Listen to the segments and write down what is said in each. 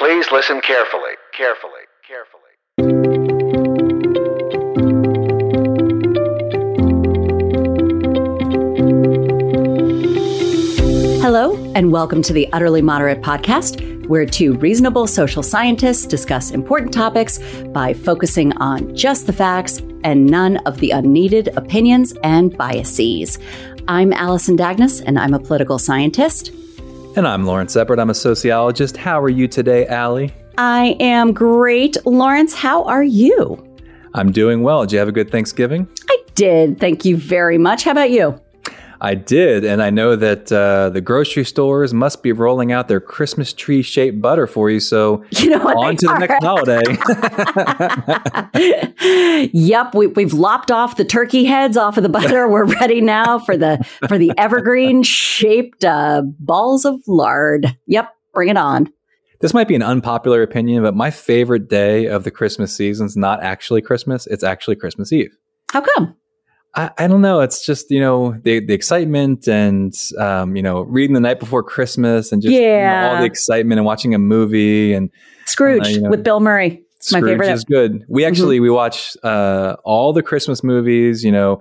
Please listen carefully, carefully, carefully. Hello, and welcome to the Utterly Moderate Podcast, where two reasonable social scientists discuss important topics by focusing on just the facts and none of the unneeded opinions and biases. I'm Allison Dagnes, and I'm a political scientist. And I'm Lawrence Eppard. I'm a sociologist. How are you today, Allie? I am great. Lawrence, how are you? I'm doing well. Did you have a good Thanksgiving? I did. Thank you very much. How about you? I did, and I know that uh, the grocery stores must be rolling out their Christmas tree shaped butter for you. So, You know on to the next holiday. yep, we, we've lopped off the turkey heads off of the butter. We're ready now for the for the evergreen shaped uh, balls of lard. Yep, bring it on. this might be an unpopular opinion, but my favorite day of the Christmas season is not actually Christmas; it's actually Christmas Eve. How come? I, I don't know. It's just you know the the excitement and um, you know reading the night before Christmas and just you know, Yeah. all the excitement and watching a movie and Scrooge Uh, you know, with Bill Murray. It's my Scrooge favorite. Mm-hmm. is good. We actually we watch uh, all the Christmas movies. You know,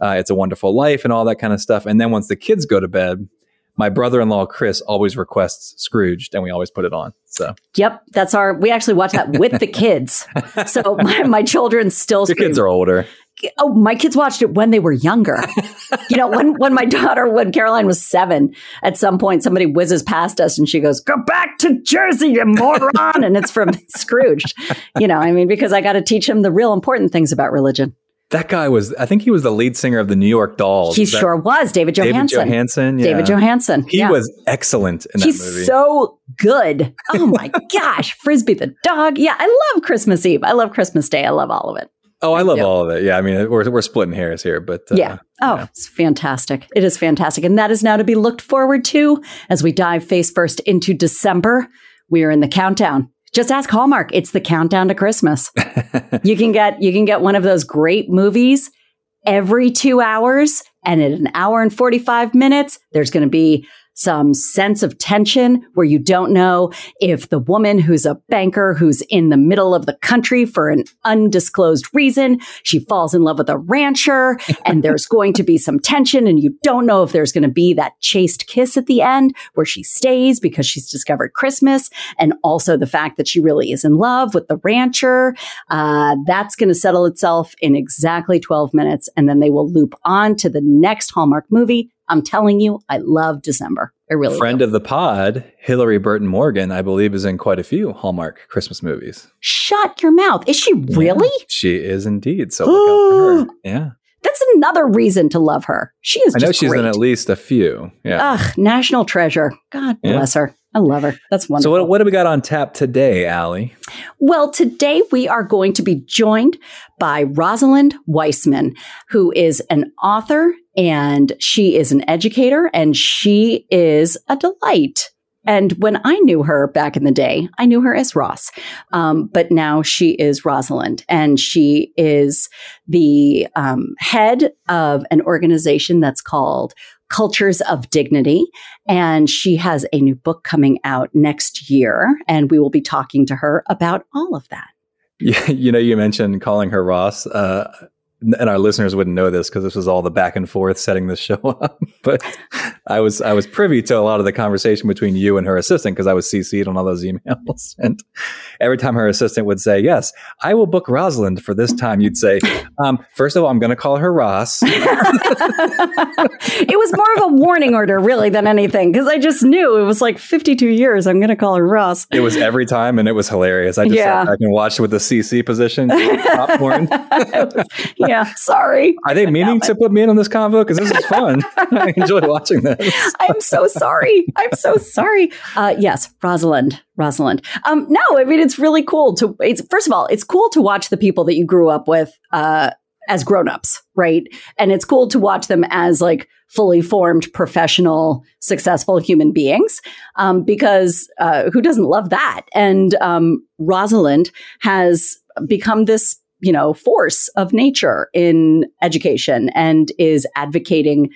uh, It's a Wonderful Life and all that kind of stuff. And then once the kids go to bed, my brother-in-law Chris always requests Scrooged, and we always put it on. So Yep, that's our. We actually watch that with the kids. So my, my children still your scream. kids are older. Oh, my kids watched it when they were younger. you know, when when my daughter, when Caroline was seven, at some point somebody whizzes past us and she goes, "Go back to Jersey, you moron!" and it's from Scrooge. You know, I mean, because I got to teach him the real important things about religion. That guy was. I think he was the lead singer of the New York Dolls. He that sure was David Johansson. David Johansen. Johansen. Yeah. David Johansen. He yeah. was excellent in that He's movie. so good. Oh my gosh, Frisbee the dog. Yeah, I love Christmas Eve. I love Christmas Day. I love all of it. Oh, I love all of it. Yeah, I mean, we're we're splitting hairs here, but uh, yeah. Oh, yeah. it's fantastic. It is fantastic. And that is now to be looked forward to as we dive face first into December. We are in the countdown. Just ask Hallmark. It's the countdown to Christmas. you can get you can get one of those great movies every 2 hours and at an hour and 45 minutes there's going to be some sense of tension where you don't know if the woman who's a banker who's in the middle of the country for an undisclosed reason, she falls in love with a rancher and there's going to be some tension and you don't know if there's going to be that chaste kiss at the end where she stays because she's discovered Christmas and also the fact that she really is in love with the rancher. Uh, that's going to settle itself in exactly 12 minutes and then they will loop on to the next Hallmark movie. I'm telling you, I love December. I really Friend do. of the pod, Hilarie Burton Morgan, I believe, is in quite a few Hallmark Christmas movies. Shut your mouth. Is she really? She is indeed. So look out for her. Yeah. That's another reason to love her. She is I know she's great. in at least a few. Yeah. Ugh, national treasure. God Yeah. bless her. I love her. That's so wonderful. what, what do we got on tap today, Allie? Well, today we are going to be joined by Rosalind Wiseman, who is an author and she is an educator and she is a delight. And when I knew her back in the day, I knew her as Ross. Um, but now she is Rosalind and she is the um, head of an organization that's called Cultures of Dignity. And she has a new book coming out next year. And we will be talking to her about all of that. Yeah, you know, you mentioned calling her Ross, uh, and our listeners wouldn't know this because this was all the back and forth setting this show up. But I was I was privy to a lot of the conversation between you and her assistant because I was CC'd on all those emails. And every time her assistant would say, "Yes, I will book Rosalind for this time," you'd say, um, first of all, I'm going to call her Ross." it was more of a warning order, really, than anything, because I just knew it was like 52 years. I'm going to call her Ross. It was every time, and it was hilarious. I just Yeah. sat back and watched with the CC position, popcorn. yeah, sorry. Are they meaning to put me in on this convo? Because this is fun. I enjoy watching this. I'm so sorry. I'm so sorry. Uh, yes, Rosalind. Rosalind. Um, no, I mean it's really cool to. It's first of all, it's cool to watch the people that you grew up with uh, as grown-ups, right? And it's cool to watch them as like fully formed, professional, successful human beings. Um, because uh, who doesn't love that? And um, Rosalind has become this you know force of nature in education and is advocating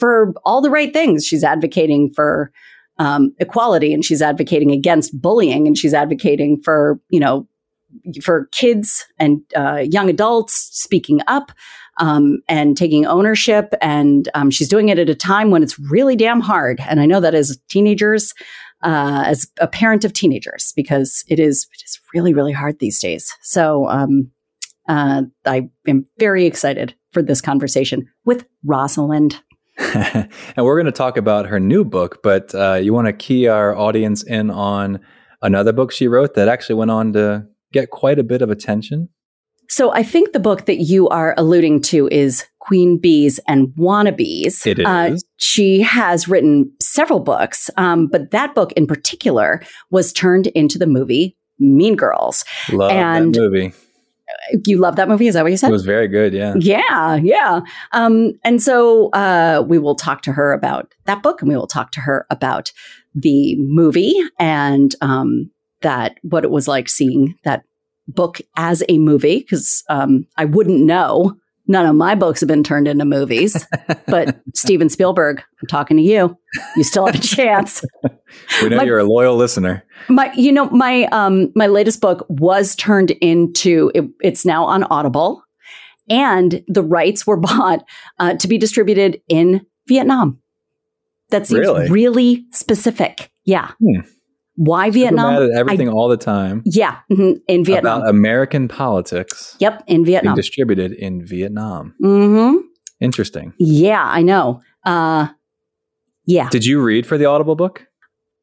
for all the right things. She's advocating for um, equality and she's advocating against bullying and she's advocating for, you know, for kids and uh, young adults speaking up um, and taking ownership. And um, she's doing it at a time when it's really damn hard. And I know that as teenagers, uh, as a parent of teenagers, because it is it is really really hard these days. So um, uh, I am very excited for this conversation with Rosalind. and we're going to talk about her new book, but uh, you want to key our audience in on another book she wrote that actually went on to get quite a bit of attention. So I think the book that you are alluding to is Queen Bees and Wannabes. It is. Uh, she has written several books, um, but that book in particular was turned into the movie Mean Girls. Love and that movie. You love that movie? Is that what you said? It was very good. Yeah. Yeah. Yeah. Um, and so uh, we will talk to her about that book and we will talk to her about the movie and um, that what it was like seeing that book as a movie because um, I wouldn't know. None of my books have been turned into movies, but Steven Spielberg, I'm talking to you. You still have a chance. we know my, you're a loyal listener. My, you know, my um, my latest book was turned into. It, it's now on Audible, and the rights were bought uh, to be distributed in Vietnam. That seems really, really specific. Yeah. Hmm. Why Vietnam? Mad at everything I, all the time. Yeah, mm-hmm, in Vietnam. About American politics. Yep, in Vietnam. distributed in Vietnam. Mm-hmm. Interesting. Yeah, I know. Uh, yeah. Did you read for the Audible book?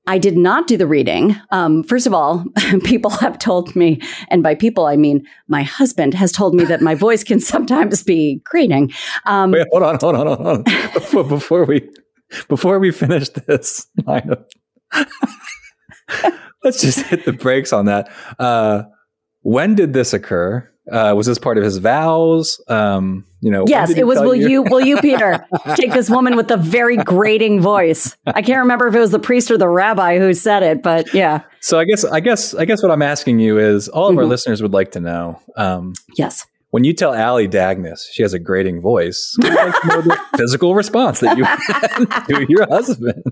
I did not do the reading. Um, first of all, people have told me, and by people I mean my husband has told me that my voice can sometimes be grating. Um, Wait, hold on, hold on, hold on. before, before we before we finish this line of Let's just hit the brakes on that. Uh, when did this occur? Uh, was this part of his vows? Um, you know, yes, it was. Will you? you? will you, Peter, take this woman with a very grating voice? I can't remember if it was the priest or the rabbi who said it, but yeah. So I guess, I guess, I guess what I'm asking you is, all of mm-hmm. our listeners would like to know. Um, yes. When you tell Allie Dagnes she has a grating voice, like the physical response that you to your husband.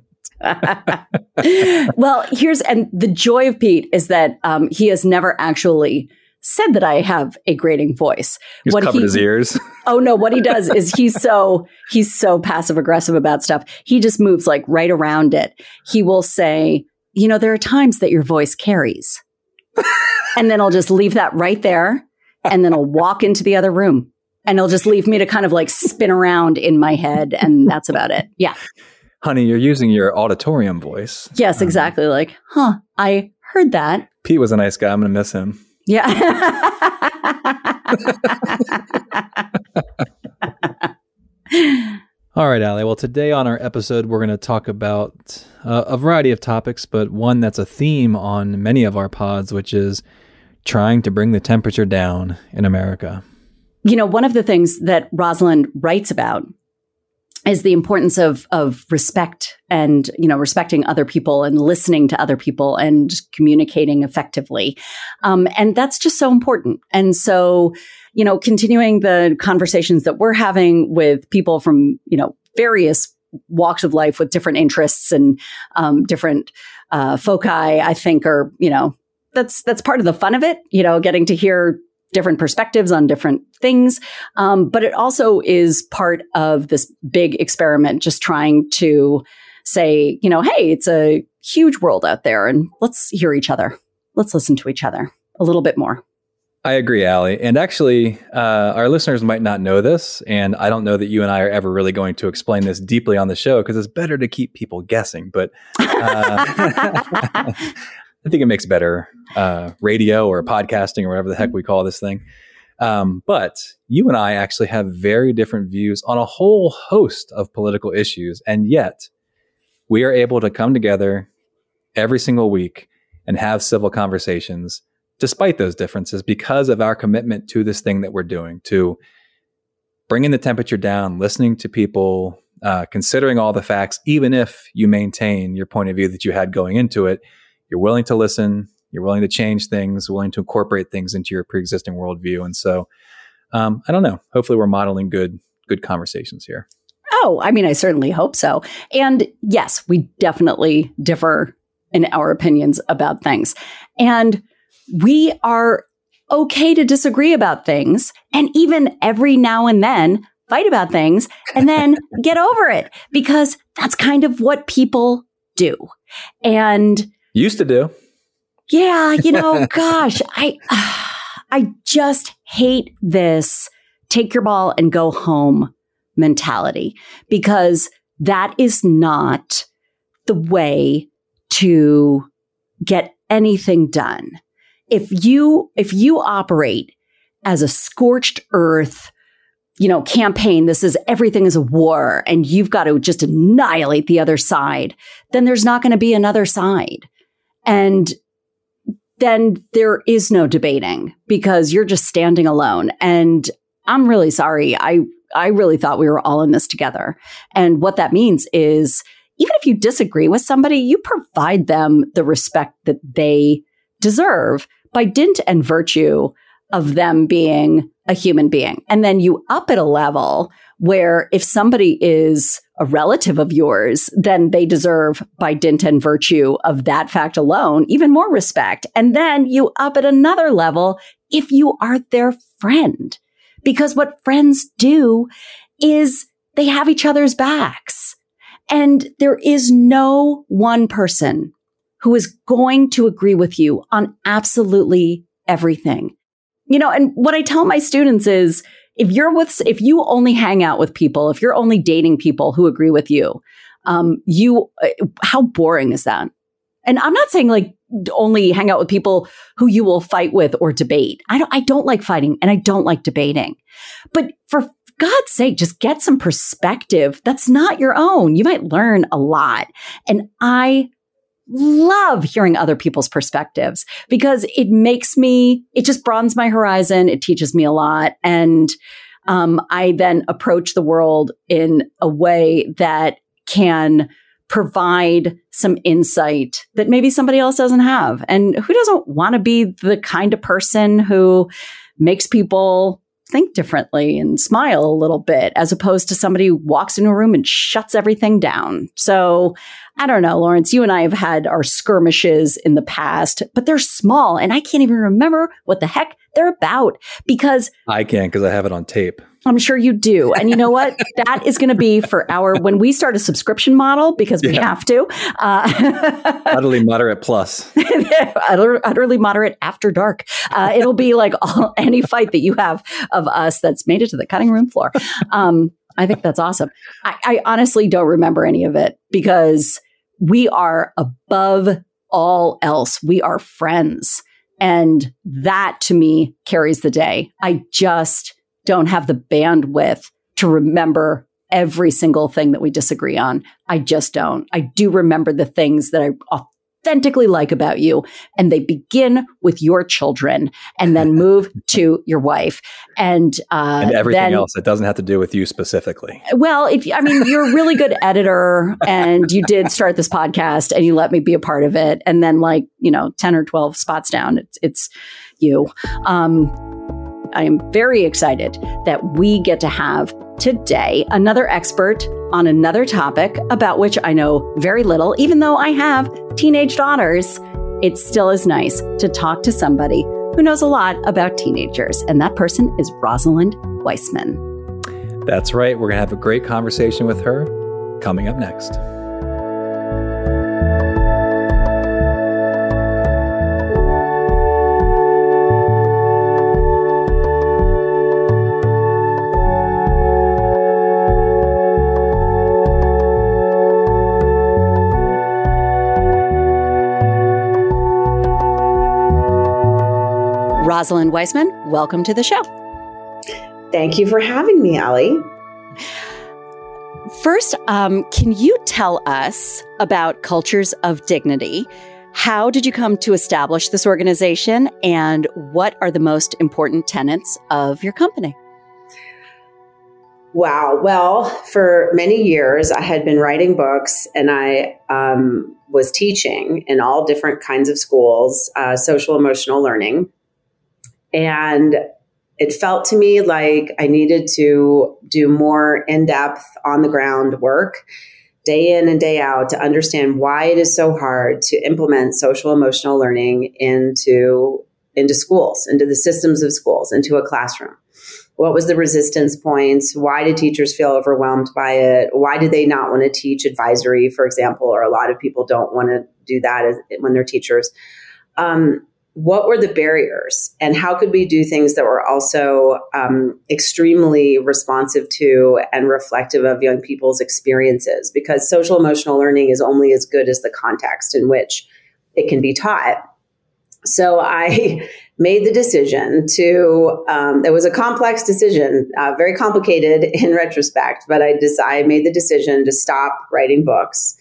well, here's and the joy of Pete is that um, he has never actually said that I have a grating voice. He's what covered he, his ears. Oh no, what he does is he's so he's so passive aggressive about stuff. He just moves like right around it. He will say, you know, there are times that your voice carries. and then I'll just leave that right there and then I'll walk into the other room and he'll just leave me to kind of like spin around in my head and that's about it. Yeah honey, you're using your auditorium voice. Yes, um, exactly. like, huh, I heard that. Pete was a nice guy. I'm going to miss him. Yeah. All right, Allie. Well, today on our episode, we're going to talk about uh, a variety of topics, but one that's a theme on many of our pods, which is trying to bring the temperature down in America. You know, one of the things that Rosalind writes about is the importance of of respect and you know respecting other people and listening to other people and communicating effectively. Um, and that's just so important. And so you know continuing the conversations that we're having with people from you know various walks of life with different interests and um, different uh, foci i think are you know that's that's part of the fun of it you know getting to hear different perspectives on different things. Um, but it also is part of this big experiment, just trying to say, you know, hey, it's a huge world out there and let's hear each other. Let's listen to each other a little bit more. I agree, Allie. And actually, uh, our listeners might not know this, and I don't know that you and I are ever really going to explain this deeply on the show because it's better to keep people guessing. But uh, I think it makes better uh, radio or podcasting or whatever the heck we call this thing. Um, but you and I actually have very different views on a whole host of political issues. And yet we are able to come together every single week and have civil conversations despite those differences because of our commitment to this thing that we're doing, to bringing the temperature down, listening to people, uh, considering all the facts, even if you maintain your point of view that you had going into it you're willing to listen, you're willing to change things, willing to incorporate things into your pre-existing worldview. And so, um, I don't know. Hopefully, we're modeling good good conversations here. Oh, I mean, I certainly hope so. And yes, we definitely differ in our opinions about things. And we are okay to disagree about things and even every now and then fight about things and then get over it because that's kind of what people do. And used to do. Yeah, you know, gosh, I I just hate this take your ball and go home mentality because that is not the way to get anything done. If you if you operate as a scorched earth you know, campaign, this is everything is a war and you've got to just annihilate the other side, then there's not going to be another side. And then there is no debating because you're just standing alone. And I'm really sorry. I, I really thought we were all in this together. And what that means is even if you disagree with somebody, you provide them the respect that they deserve by dint and virtue of them being a human being. And then you up at a level where if somebody is a relative of yours, then they deserve, by dint and virtue of that fact alone, even more respect. And then you up at another level if you are their friend. Because what friends do is they have each other's backs. And there is no one person who is going to agree with you on absolutely everything you know, and what I tell my students is if you're with, if you only hang out with people, if you're only dating people who agree with you, um, you, uh, how boring is that? And I'm not saying like only hang out with people who you will fight with or debate. I don't, I don't like fighting and I don't like debating, but for God's sake, just get some perspective that's not your own. You might learn a lot. And I love hearing other people's perspectives because it makes me, it just broadens my horizon. It teaches me a lot. And um, I then approach the world in a way that can provide some insight that maybe somebody else doesn't have. And who doesn't want to be the kind of person who makes people think differently and smile a little bit as opposed to somebody who walks into a room and shuts everything down. So I don't know, Lawrence, you and I have had our skirmishes in the past, but they're small and I can't even remember what the heck they're about because I can because I have it on tape. I'm sure you do. And you know what? that is going to be for our, when we start a subscription model, because we yeah. have to. Uh, utterly moderate plus. utterly moderate after dark. Uh, it'll be like all, any fight that you have of us that's made it to the cutting room floor. Um, I think that's awesome. I, I honestly don't remember any of it because we are above all else. We are friends. And that to me carries the day. I just don't have the bandwidth to remember every single thing that we disagree on. I just don't. I do remember the things that I authentically like about you. And they begin with your children and then move to your wife. And, uh, and everything then, else. It doesn't have to do with you specifically. Well, if I mean, you're a really good editor and you did start this podcast and you let me be a part of it. And then, like, you know, 10 or 12 spots down, it's, it's you. Um, I am very excited that we get to have today another expert on another topic about which I know very little, even though I have teenage daughters. It still is nice to talk to somebody who knows a lot about teenagers, and that person is Rosalind Wiseman. That's right. We're going to have a great conversation with her coming up next. Rosalind Wiseman, welcome to the show. Thank you for having me, Allie. First, um, can you tell us about Cultures of Dignity? How did you come to establish this organization, and what are the most important tenets of your company? Wow. Well, for many years, I had been writing books and I um, was teaching in all different kinds of schools, uh, social emotional learning. And it felt to me like I needed to do more in depth, on the ground work day in and day out to understand why it is so hard to implement social emotional learning into into schools, into the systems of schools, into a classroom. What was the resistance points? Why did teachers feel overwhelmed by it? Why did they not want to teach advisory, for example? Or a lot of people don't want to do that as, when they're teachers. Um, what were the barriers and how could we do things that were also um, extremely responsive to and reflective of young people's experiences? Because social emotional learning is only as good as the context in which it can be taught. So i made the decision to um, it was a complex decision uh, very complicated in retrospect but i decided, I made the decision to stop writing books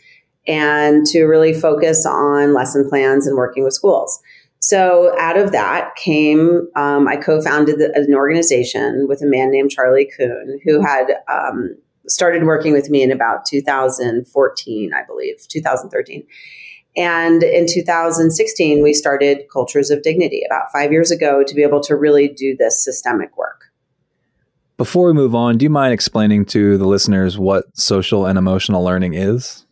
and to really focus on lesson plans and working with schools so out of that came, um, I co-founded the, an organization with a man named Charlie Kuhn, who had um, started working with me in about 2014, I believe, 2013. And in 2016, we started Cultures of Dignity about five years ago to be able to really do this systemic work. Before we move on, do you mind explaining to the listeners what social and emotional learning is?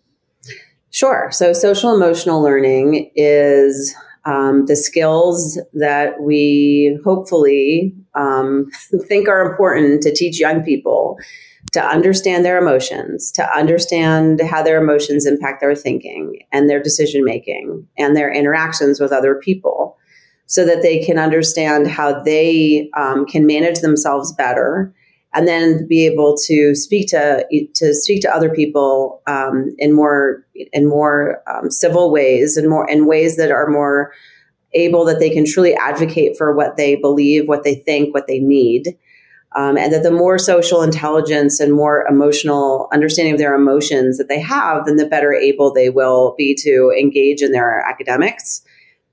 Sure. So, social emotional learning is um, the skills that we hopefully um, think are important to teach young people to understand their emotions, to understand how their emotions impact their thinking and their decision making and their interactions with other people, so that they can understand how they um, can manage themselves better and then be able to speak to to speak to other people um, in more in more um, civil ways and more in ways that are more able that they can truly advocate for what they believe, what they think, what they need. Um, and that the more social intelligence and more emotional understanding of their emotions that they have, then the better able they will be to engage in their academics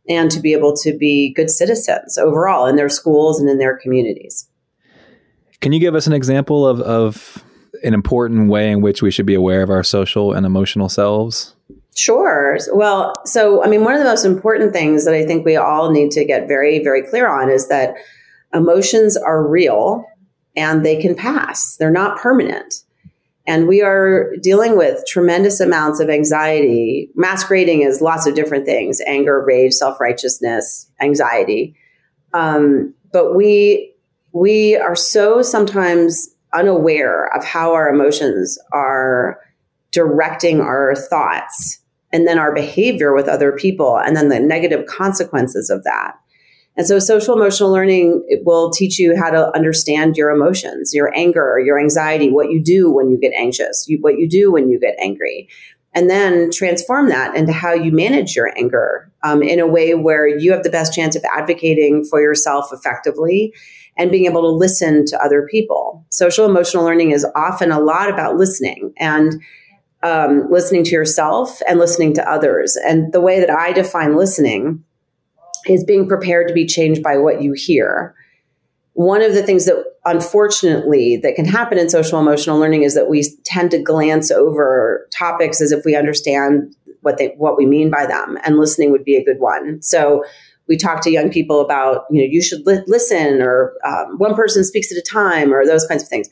and to be able to be good citizens overall in their schools and in their communities. Can you give us an example of, of an important way in which we should be aware of our social and emotional selves? Sure. Well, so I mean, one of the most important things that I think we all need to get very, very clear on is that emotions are real and they can pass, they're not permanent. And we are dealing with tremendous amounts of anxiety, masquerading as lots of different things anger, rage, self righteousness, anxiety. Um, but we, we are so sometimes unaware of how our emotions are directing our thoughts and then our behavior with other people and then the negative consequences of that. And so social emotional learning will teach you how to understand your emotions, your anger, your anxiety, what you do when you get anxious, you, what you do when you get angry. And then transform that into how you manage your anger um, in a way where you have the best chance of advocating for yourself effectively and being able to listen to other people. Social emotional learning is often a lot about listening and um, listening to yourself and listening to others. And the way that I define listening is being prepared to be changed by what you hear. One of the things that unfortunately that can happen in social emotional learning is that we tend to glance over topics as if we understand what they what we mean by them and listening would be a good one. So we talk to young people about you know you should li- listen or um, one person speaks at a time or those kinds of things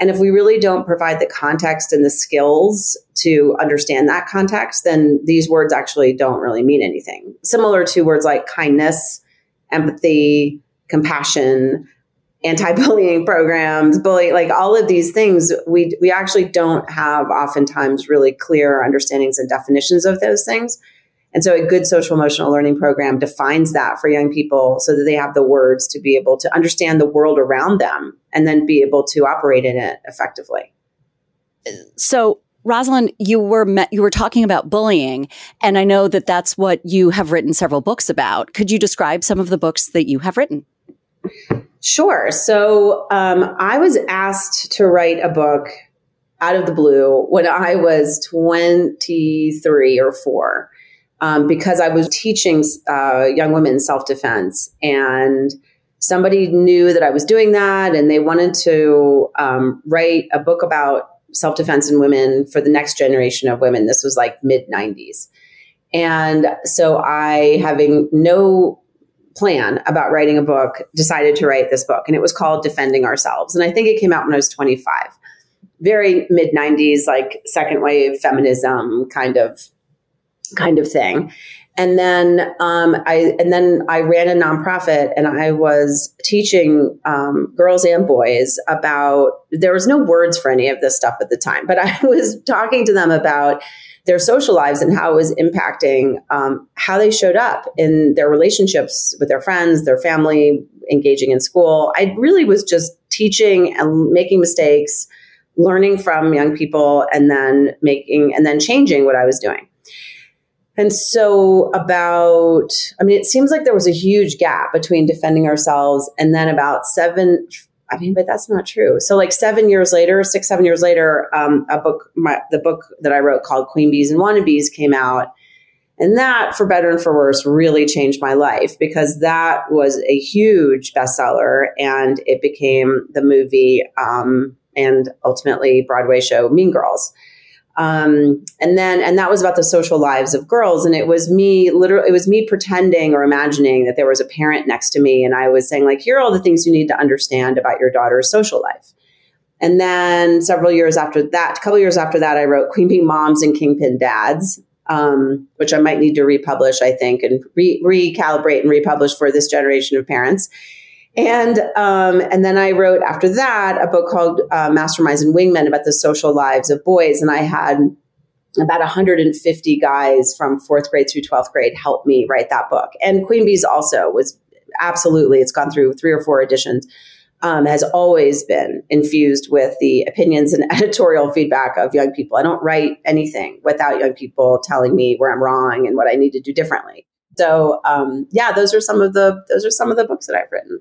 and if we really don't provide the context and the skills to understand that context, then these words actually don't really mean anything. Similar to words like kindness, empathy, compassion, anti-bullying programs, bully like all of these things, we we actually don't have oftentimes really clear understandings and definitions of those things. And so a good social emotional learning program defines that for young people so that they have the words to be able to understand the world around them and then be able to operate in it effectively. So Rosalind, you were met, you were talking about bullying, and I know that that's what you have written several books about. Could you describe some of the books that you have written? Sure. So um, I was asked to write a book out of the blue when I was 23 or four um, because I was teaching uh, young women self defense, and somebody knew that I was doing that, and they wanted to um, write a book about self defense in women for the next generation of women. This was like mid 90s. And so I, having no plan about writing a book, decided to write this book, and it was called Defending Ourselves. And I think it came out when I was 25. Very mid 90s, like second wave feminism kind of kind of thing. And then um, I and then I ran a nonprofit, and I was teaching um, girls and boys about. There was no words for any of this stuff at the time, but I was talking to them about their social lives and how it was impacting um, how they showed up in their relationships with their friends, their family, engaging in school. I really was just teaching and making mistakes, learning from young people, and then making and then changing what I was doing. And so, about, I mean, it seems like there was a huge gap between defending ourselves and then about seven, I mean, but that's not true. So, like seven years later, six, seven years later, um, a book, my, the book that I wrote called Queen Bees and Wannabes came out. And that, for better and for worse, really changed my life because that was a huge bestseller and it became the movie um, and ultimately Broadway show Mean Girls. Um, and then, and that was about the social lives of girls. And it was me, literally, it was me pretending or imagining that there was a parent next to me. And I was saying, like, here are all the things you need to understand about your daughter's social life. And then several years after that, a couple years after that, I wrote Queen Bee Moms and Kingpin Dads, um, which I might need to republish, I think, and re- recalibrate and republish for this generation of parents. And um, and then I wrote after that a book called uh, Masterminds and Wingmen about the social lives of boys, and I had about 150 guys from fourth grade through 12th grade help me write that book. And Queen Bees also was absolutely, it's gone through three or four editions, um, has always been infused with the opinions and editorial feedback of young people. I don't write anything without young people telling me where I'm wrong and what I need to do differently. So um, yeah, those are some of the those are some of the books that I've written.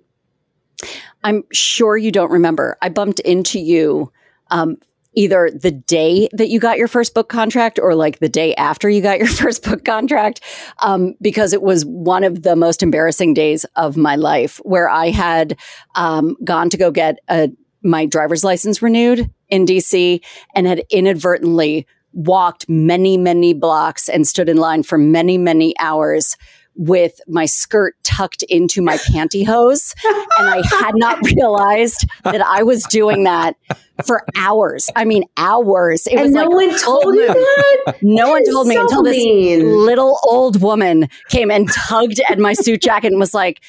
I'm sure you don't remember. I bumped into you um, either the day that you got your first book contract or like the day after you got your first book contract um, because it was one of the most embarrassing days of my life where I had um, gone to go get a, my driver's license renewed in DC and had inadvertently walked many, many blocks and stood in line for many, many hours with my skirt tucked into my pantyhose. and I had not realized that I was doing that for hours. I mean, hours. It and was no like one told you that? No that one told me so until mean. this little old woman came and tugged at my suit jacket and was like,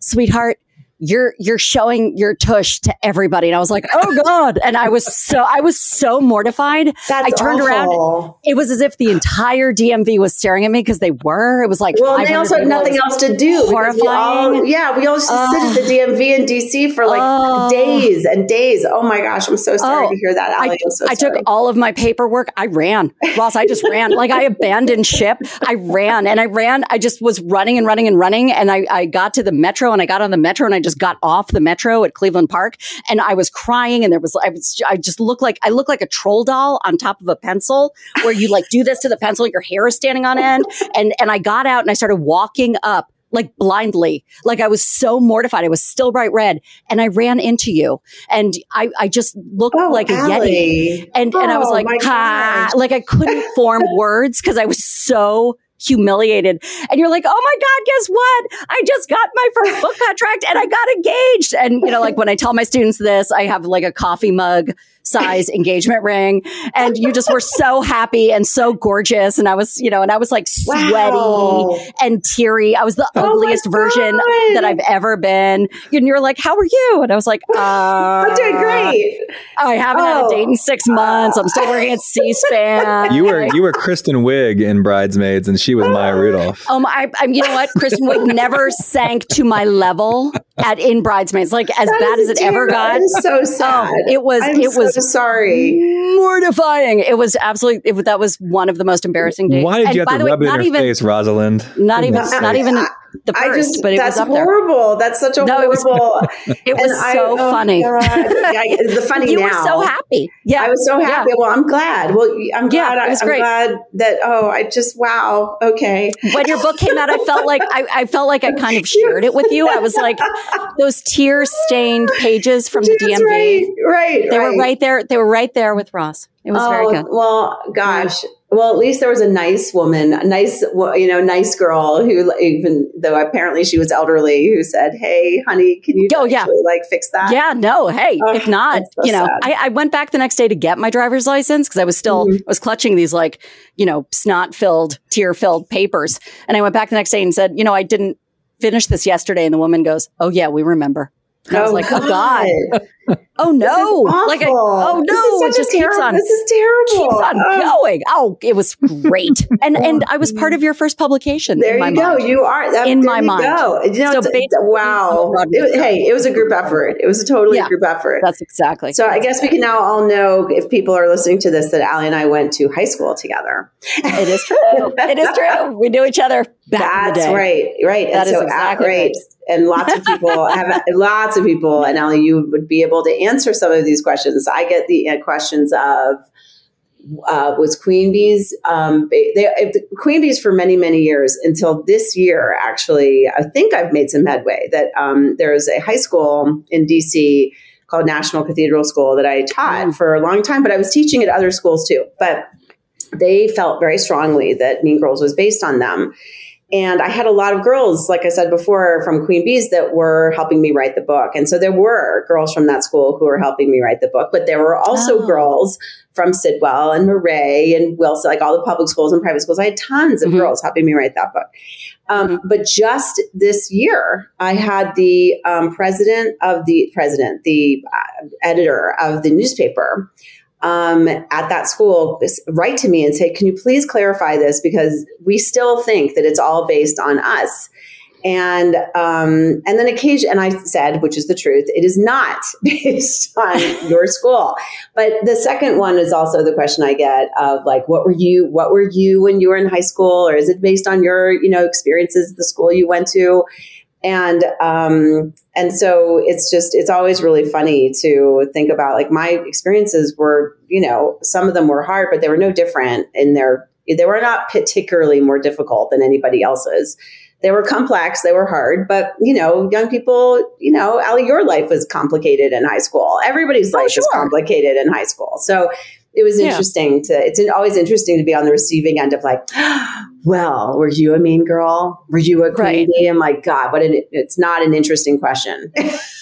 sweetheart, you're you're showing your tush to everybody. And i was like oh god. And i was so i was so mortified. That's i turned awful. around it was as if the entire dmv was staring at me because they were. It was like well they also had nothing else to do horrifying we all, yeah we all just sit at the dmv in dc for like uh, days and days. Oh my gosh. I'm so sorry oh, to hear that I, so I took all of my paperwork. I ran. Ross i just ran. Like i abandoned ship. I ran. And i ran. I just was running and running and running. And i, I got to the metro and i got on the metro and i just got off the metro at Cleveland Park and I was crying and there was, I was, I just looked like, I looked like a troll doll on top of a pencil where you like do this to the pencil, your hair is standing on end. And, and I got out and I started walking up like blindly. Like I was so mortified. I was still bright red and I ran into you and I, I just looked oh, like a Yeti. And, oh, and I was oh, like, ha, like I couldn't form words because I was so humiliated. And you're like, oh my God, guess what? I just got my first book contract and I got engaged. And, you know, like when I tell my students this, I have like a coffee mug size engagement ring. And you just were so happy and so gorgeous. And I was, you know, and I was like sweaty wow. and teary. I was the oh ugliest version that I've ever been. And you're like, how are you? And I was like, uh, I'm doing great. I haven't oh. had a date in six months. I'm still working at C-SPAN. You were, you were Kristen Wiig in Bridesmaids and she was Maya Rudolph. Um, I, I, you know what? Kristen Wiig never sank to my level at in Bridesmaids. Like as that bad as it ever got. so sad. Oh, it was, I'm it was so sorry. Mortifying. It was absolutely. It, that was one of the most embarrassing days. Why did you have to rub it in her even, face, Rosalind? Not even. Not even the first, just, but it was up horrible. There. That's such a no, horrible. It was, it was so oh, I, oh funny. yeah, the funny you now. were so happy. Yeah, I was so happy. Yeah. Well, I'm glad. Well, I'm glad. Yeah, it was I, great. I'm glad that. Oh, I just wow. Okay. When your book came out, I felt like I, I felt like I kind of shared it with you. I was like those tear stained pages from the DMV. Right. Right. They right. were right there. They were right there with Ross. It was oh, very good. Well, gosh, well, at least there was a nice woman, a nice, you know, nice girl who, even though apparently she was elderly, who said, "Hey, honey, can you oh, yeah. like fix that?" Yeah, no, hey, Oh, if not, so you know. I, I went back the next day to get my driver's license because I was still Mhm. I was clutching these like you know snot filled, tear filled papers, and I went back the next day and said, you know, I didn't finish this yesterday, and the woman goes, "Oh yeah, we remember." And I was like, "Oh God, oh no!" Like, I, oh no, it just keeps on This is terrible. keeps on Oh, going. Oh, it was great, and and I was part mm. of your first publication. There in my you go. mind. You are that, In my mind. Go. You know, So basically, wow. It hey, it was a group effort. It was a totally Yeah. group effort. That's exactly. So I guess we can now all know if people are listening to this that Allie and I went to high school together. it is true. It is true. We knew each other back in the That's right, right. That and is so, exactly right. right. And lots of people have lots of people, and Allie, you would be able to answer some of these questions. I get the uh, questions of uh, was Queen Bees. Um, they, they, Queen Bees for many, many years until this year, actually, I think I've made some headway. That um, there's a high school in DC called National Cathedral School that I taught Mm. for a long time, but I was teaching at other schools too. But they felt very strongly that Mean Girls was based on them. And I had a lot of girls, like I said before, from Queen Bees that were helping me write the book. And so there were girls from that school who were helping me write the book, but there were also Oh. girls from Sidwell and Maret and Wilson, like all the public schools and private schools. I had tons of Mhm. girls helping me write that book. Um, But just this year, I had the um, president of the president, the uh, editor of the newspaper um, at that school write to me and say, "Can you please clarify this because we still think that it's all based on us." And um, and then occasion, and I said, which is the truth, it is not based on your school. But the second one is also the question I get of like, what were you, what were you when you were in high school, or is it based on your you know experiences, at the school you went to? And um and so it's just it's always really funny to think about like my experiences were you know some of them were hard but they were no different in their they were not particularly more difficult than anybody else's. They were complex they were hard but you know young people you know ali your life was complicated in high school. Everybody's Oh, life is complicated in high school. So it was Yeah. interesting to it's always interesting to be on the receiving end of like well were you a mean girl were you a queen Right. i'm like god what an it's not an interesting question it's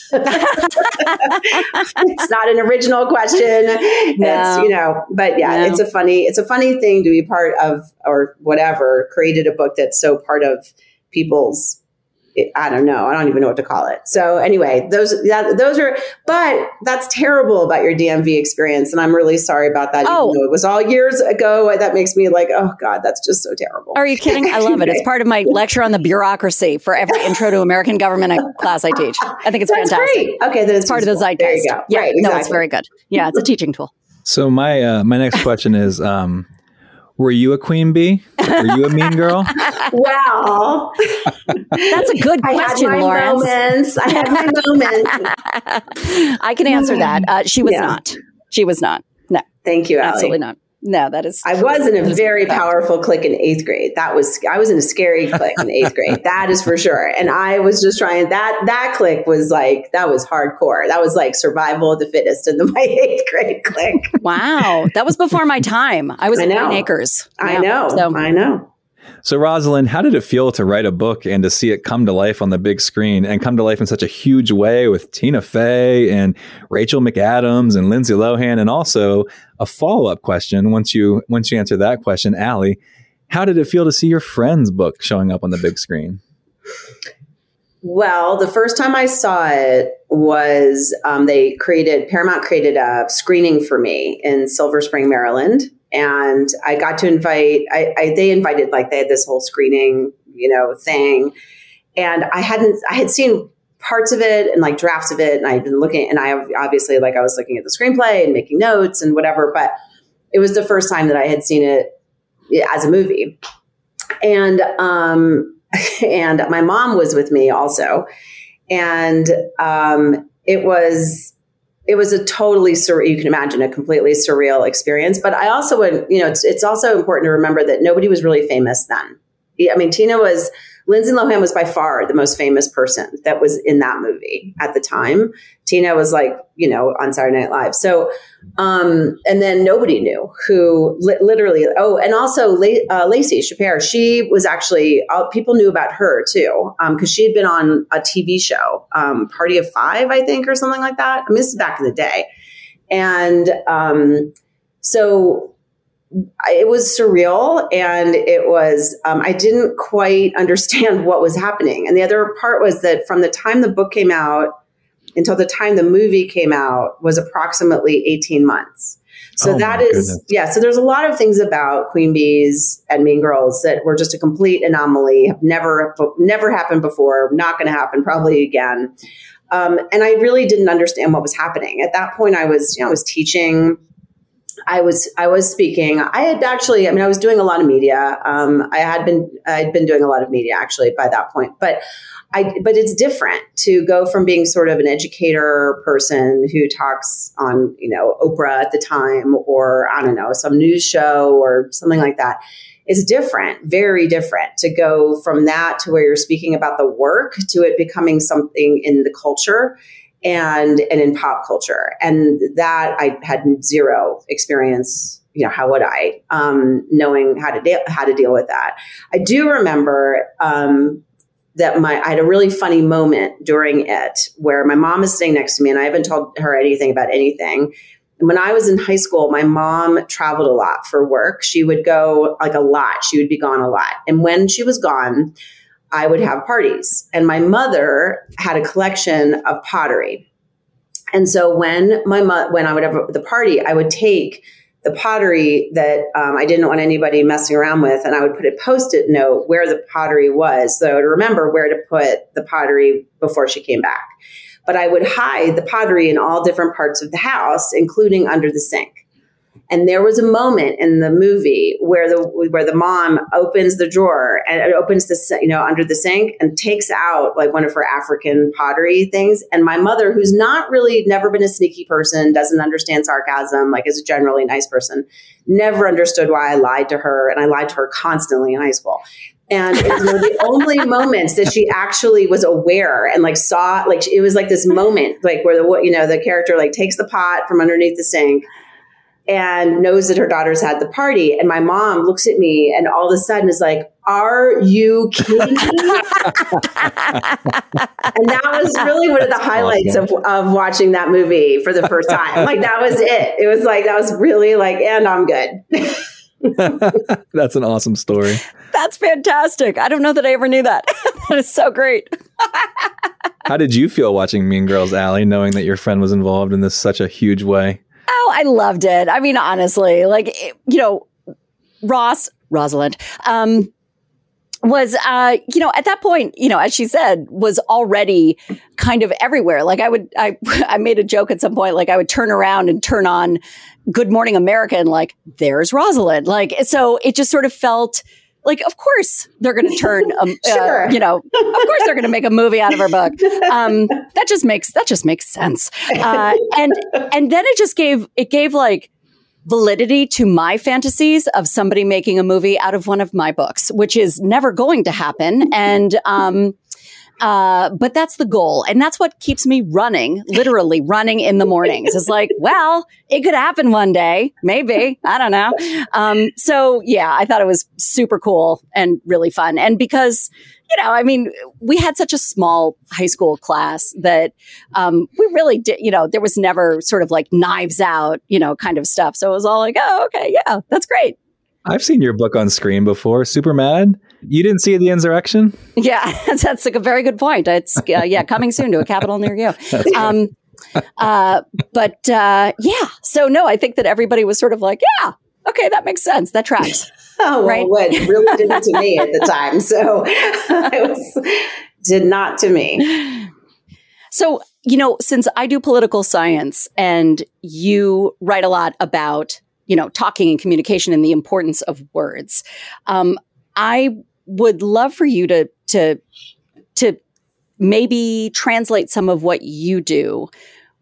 not an original question it's you know but yeah No. it's a funny it's a funny thing to be part of or whatever created a book that's so part of people's I don't know. I don't even know what to call it. So anyway, those that, those are, but that's terrible about your DMV experience, and I'm really sorry about that. even Oh. though it was all years ago. That makes me like, oh god, that's just so terrible. Are you kidding? I love it. It's part of my lecture on the bureaucracy for every intro to American government class I teach. I think it's That's fantastic. great. Okay, then it's It's part of the useful. zeitgeist. There you go. Yeah, right, no, it's very good. Yeah, it's a teaching tool. So my uh, my next question is, um, were you a queen bee? Were you a mean girl? Well, That's a good question, my Lawrence. moments. I had my moments. I can answer that. Uh, she was Yeah. not. She was not. No, Thank you, Allie. absolutely not. No, that is. I was in a very powerful clique in eighth grade. That was I was in a scary clique in eighth grade. That is for sure. And I was just trying that that clique was like that was hardcore. That was like survival of the fittest in the, my eighth grade clique. Wow, that was before my time. I was I at know. Acres. I know. So I know. So Rosalind, how did it feel to write a book and to see it come to life on the big screen and come to life in such a huge way with Tina Fey and Rachel McAdams and Lindsay Lohan, and also a follow up question once you once you answer that question, Allie, how did it feel to see your friend's book showing up on the big screen? Well, the first time I saw it was um, they created Paramount created a screening for me in Silver Spring, Maryland, and I got to invite. I, I they invited like they had this whole screening, you know, thing, and I hadn't. I had seen parts of it and like drafts of it, and I'd been looking, and I obviously like I was looking at the screenplay and making notes and whatever, but it was the first time that I had seen it as a movie, and um, and my mom was with me also, and um, it was it was a totally surreal. You can imagine a completely surreal experience. But I also would, you know, it's it's also important to remember that nobody was really famous then. I mean, Tina was Lindsay Lohan was by far the most famous person that was in that movie at the time. Tina was like, you know, on Saturday Night Live. So, um, and then nobody knew who li- literally, oh, and also La- uh, Lacey Chabert, she was actually, uh, people knew about her too, because um, she had been on a TV show, um, Party of Five, I think, or something like that. I mean, this is back in the day. And um, so it was surreal and it was um, i didn't quite understand what was happening. And the other part was that from the time the book came out until the time the movie came out was approximately 18 months. So oh that is goodness. yeah so there's a lot of things about queen bees and mean girls that were just a complete anomaly have never never happened before not going to happen probably again. Um, and i really didn't understand what was happening. At that point i was you know i was teaching I was I was speaking. I had actually, I mean, I was doing a lot of media. Um, I had been I had been doing a lot of media actually by that point, but I but it's different to go from being sort of an educator person who talks on you know Oprah at the time or I don't know some news show or something like that. It's different, very different to go from that to where you're speaking about the work to it becoming something in the culture and and in pop culture and that i had zero experience you know how would i um, knowing how to deal how to deal with that i do remember um, that my i had a really funny moment during it where my mom is sitting next to me and i haven't told her anything about anything when I was in high school, my mom traveled a lot for work. She would go like a lot. She would be gone a lot. And when she was gone, I would have parties. And my mother had a collection of pottery. And so when my mo- when I would have the party, I would take the pottery that um, I didn't want anybody messing around with, and I would put a post-it note where the pottery was, so I would remember where to put the pottery before she came back. But I would hide the pottery in all different parts of the house, including under the sink. And there was a moment in the movie where the where the mom opens the drawer and it opens the you know under the sink and takes out like one of her African pottery things. And my mother, who's not really never been a sneaky person, doesn't understand sarcasm, like is a generally nice person, never understood why I lied to her, and I lied to her constantly in high school. And it was one of the only moments that she actually was aware and like saw, like it was like this moment, like where the you know the character like takes the pot from underneath the sink and knows that her daughter's had the party. And my mom looks at me and all of a sudden is like, Are you kidding me? and that was really one of the highlights of, of watching that movie for the first time. Like, that was it. It was like, that was really like, and I'm good. That's an awesome story. That's fantastic. I don't know that I ever knew that. that is so great. How did you feel watching Mean Girls Allie, knowing that your friend was involved in this such a huge way? Oh, I loved it. I mean, honestly, like, you know, Ross, Rosalind, um, was uh you know at that point you know as she said was already kind of everywhere like i would i i made a joke at some point like i would turn around and turn on good morning america and like there's rosalind like so it just sort of felt like, of course they're going to turn, um, uh, sure. uh, you know, of course they're going to make a movie out of her book. Um, that just makes that just makes sense. Uh, and and then it just gave it gave like validity to my fantasies of somebody making a movie out of one of my books, which is never going to happen. And um, uh, but that's the goal. And that's what keeps me running, literally running in the mornings. It's like, well, it could happen one day. Maybe. I don't know. Um, so yeah, I thought it was super cool and really fun. And because, you know, I mean, we had such a small high school class that um, we really did, you know, there was never sort of like knives out, you know, kind of stuff. So it was all like, oh, okay, yeah, that's great. I've seen your book on screen before. Super Mad. You didn't see the insurrection? Yeah, that's, like a very good point. It's uh, yeah, coming soon to a capital near you. Um, uh, but uh, yeah, so no, I think that everybody was sort of like, yeah, okay, that makes sense. That tracks. oh, well, right? what really didn't to me at the time. So it was did not to me. So you know, since I do political science and you write a lot about you know, talking and communication and the importance of words. Um, I would love for you to to to maybe translate some of what you do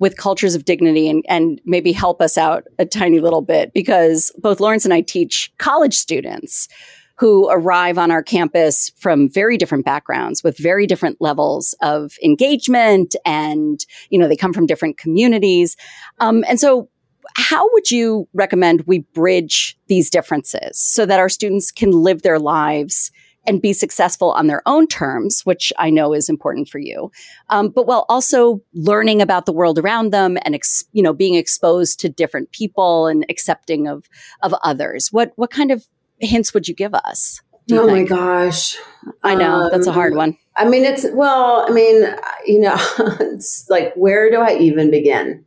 with cultures of dignity and, and maybe help us out a tiny little bit because both Lawrence and I teach college students who arrive on our campus from very different backgrounds with very different levels of engagement and, you know, they come from different communities. Um, and so how would you recommend we bridge these differences so that our students can live their lives and be successful on their own terms, which I know is important for you, um, but while also learning about the world around them and ex- you know being exposed to different people and accepting of of others. What what kind of hints would you give us? You oh think? my gosh, I know um, that's a hard um, one. I mean, it's well, I mean, you know, it's like where do I even begin?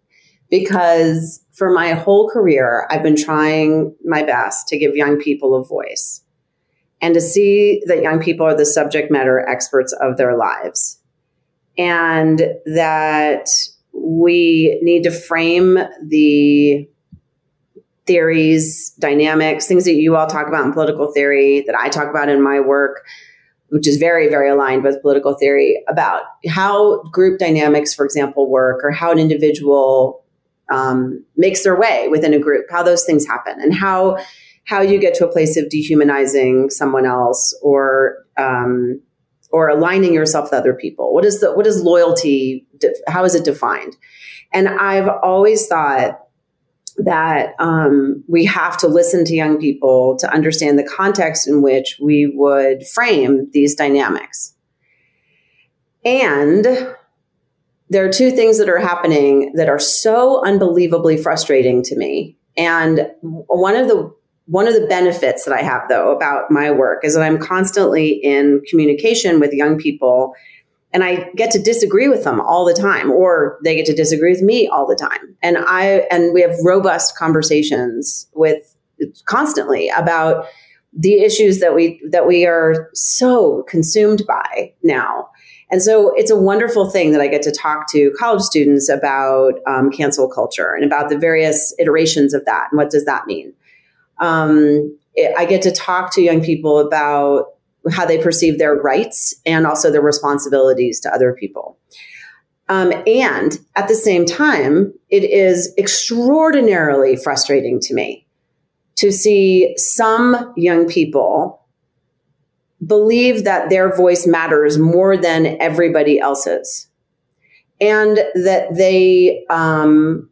Because for my whole career, I've been trying my best to give young people a voice and to see that young people are the subject matter experts of their lives and that we need to frame the theories, dynamics, things that you all talk about in political theory, that I talk about in my work, which is very, very aligned with political theory, about how group dynamics, for example, work or how an individual um, makes their way within a group, how those things happen, and how how you get to a place of dehumanizing someone else or um, or aligning yourself with other people. What is the what is loyalty? How is it defined? And I've always thought that um, we have to listen to young people to understand the context in which we would frame these dynamics. And there are two things that are happening that are so unbelievably frustrating to me. And one of the one of the benefits that I have, though, about my work is that I'm constantly in communication with young people and I get to disagree with them all the time, or they get to disagree with me all the time. And I, and we have robust conversations with constantly about the issues that we, that we are so consumed by now. And so it's a wonderful thing that I get to talk to college students about um, cancel culture and about the various iterations of that and what does that mean um, it, I get to talk to young people about how they perceive their rights and also their responsibilities to other people. Um, and at the same time, it is extraordinarily frustrating to me to see some young people believe that their voice matters more than everybody else's and that they um,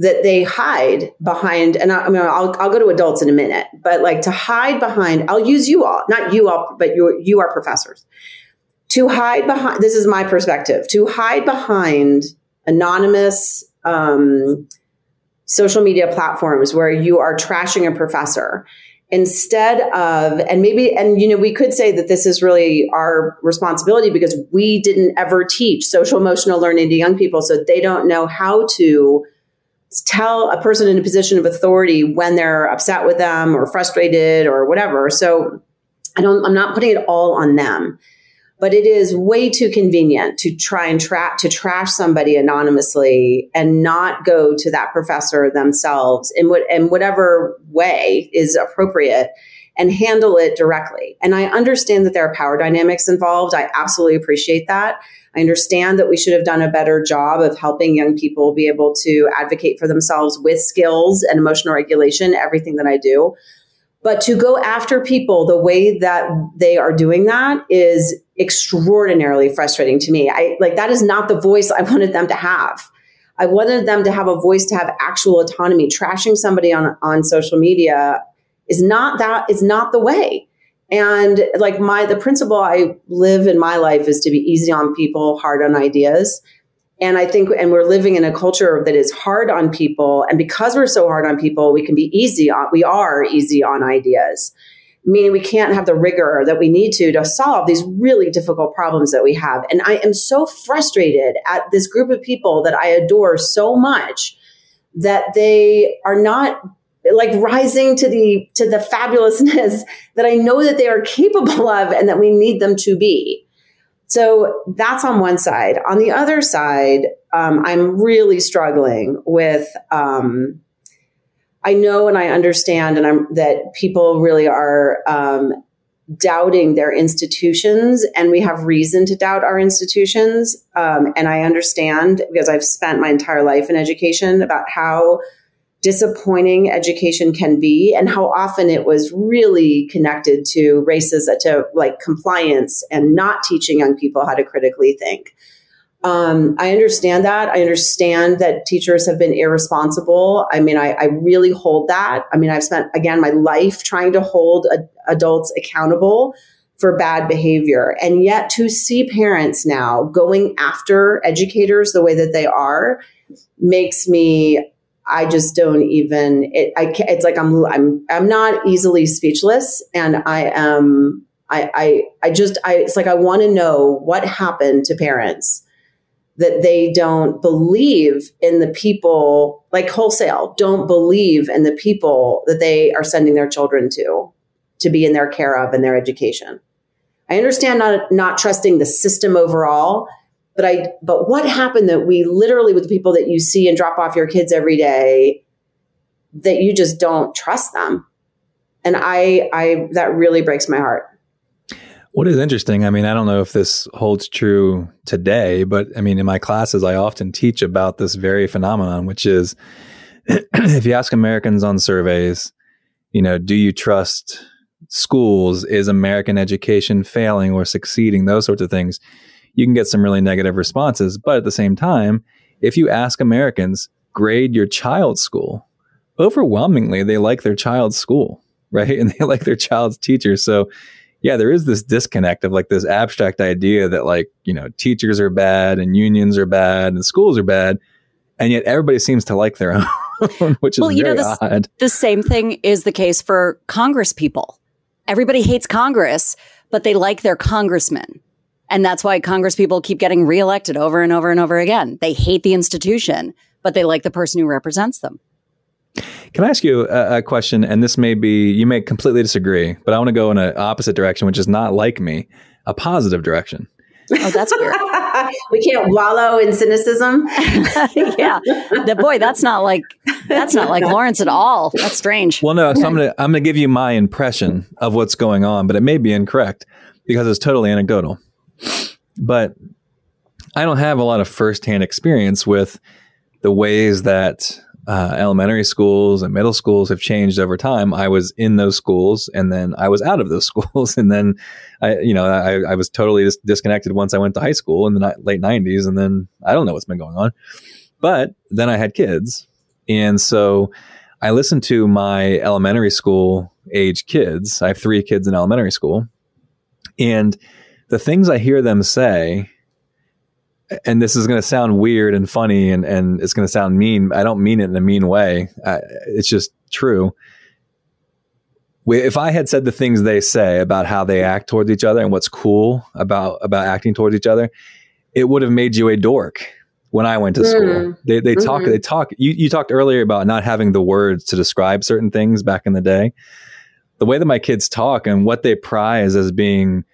that they hide behind, and I, I mean, I'll, I'll go to adults in a minute, but like to hide behind, I'll use you all, not you all, but you, you are professors. To hide behind, this is my perspective, to hide behind anonymous um, social media platforms where you are trashing a professor instead of and maybe and you know we could say that this is really our responsibility because we didn't ever teach social emotional learning to young people so they don't know how to tell a person in a position of authority when they're upset with them or frustrated or whatever. So I don't, I'm not putting it all on them, but it is way too convenient to try and track, to trash somebody anonymously and not go to that professor themselves in what, in whatever way is appropriate and handle it directly. And I understand that there are power dynamics involved. I absolutely appreciate that. I understand that we should have done a better job of helping young people be able to advocate for themselves with skills and emotional regulation, everything that I do. But to go after people the way that they are doing that is extraordinarily frustrating to me. I like that is not the voice I wanted them to have. I wanted them to have a voice to have actual autonomy. Trashing somebody on, on social media is not that is not the way. And like my, the principle I live in my life is to be easy on people, hard on ideas. And I think, and we're living in a culture that is hard on people. And because we're so hard on people, we can be easy on, we are easy on ideas, meaning we can't have the rigor that we need to to solve these really difficult problems that we have. And I am so frustrated at this group of people that I adore so much that they are not like rising to the to the fabulousness that I know that they are capable of and that we need them to be. So that's on one side. On the other side, um, I'm really struggling with. Um, I know and I understand, and I'm that people really are um, doubting their institutions, and we have reason to doubt our institutions. Um, and I understand because I've spent my entire life in education about how disappointing education can be and how often it was really connected to races to like compliance and not teaching young people how to critically think um, i understand that i understand that teachers have been irresponsible i mean I, I really hold that i mean i've spent again my life trying to hold a, adults accountable for bad behavior and yet to see parents now going after educators the way that they are makes me I just don't even. It, I it's like I'm I'm I'm not easily speechless, and I am. I I I just I it's like I want to know what happened to parents that they don't believe in the people like wholesale don't believe in the people that they are sending their children to to be in their care of and their education. I understand not not trusting the system overall, but I, but what happened that we literally with the people that you see and drop off your kids every day, that you just don't trust them. And I, I, that really breaks my heart. What is interesting, I mean, I don't know if this holds true today, but I mean, in my classes, I often teach about this very phenomenon, which is if you ask Americans on surveys, you know, do you trust schools? Is American education failing or succeeding? Those sorts of things you can get some really negative responses. But at the same time, if you ask Americans, grade your child's school, overwhelmingly they like their child's school, right? And they like their child's teacher. So, yeah, there is this disconnect of like this abstract idea that like, you know, teachers are bad and unions are bad and schools are bad. And yet everybody seems to like their own, which is well, you know, the, odd. The same thing is the case for Congress people. Everybody hates Congress, but they like their congressman. And that's why Congress people keep getting reelected over and over and over again. They hate the institution, but they like the person who represents them. Can I ask you a, a question? And this may be, you may completely disagree, but I want to go in an opposite direction, which is not like me, a positive direction. Oh, that's weird. we can't wallow in cynicism. yeah, the boy, that's not like that's not like Lawrence at all. That's strange. Well, no, so I'm gonna I'm gonna give you my impression of what's going on, but it may be incorrect because it's totally anecdotal. But I don't have a lot of firsthand experience with the ways that uh, elementary schools and middle schools have changed over time. I was in those schools and then I was out of those schools. And then I, you know, I, I was totally dis- disconnected once I went to high school in the ni- late 90s. And then I don't know what's been going on. But then I had kids. And so I listened to my elementary school age kids. I have three kids in elementary school. And the things I hear them say, and this is going to sound weird and funny and, and it's going to sound mean. I don't mean it in a mean way. I, it's just true. If I had said the things they say about how they act towards each other and what's cool about, about acting towards each other, it would have made you a dork when I went to mm. school. They, they mm-hmm. talk, they talk, you, you talked earlier about not having the words to describe certain things back in the day. The way that my kids talk and what they prize as being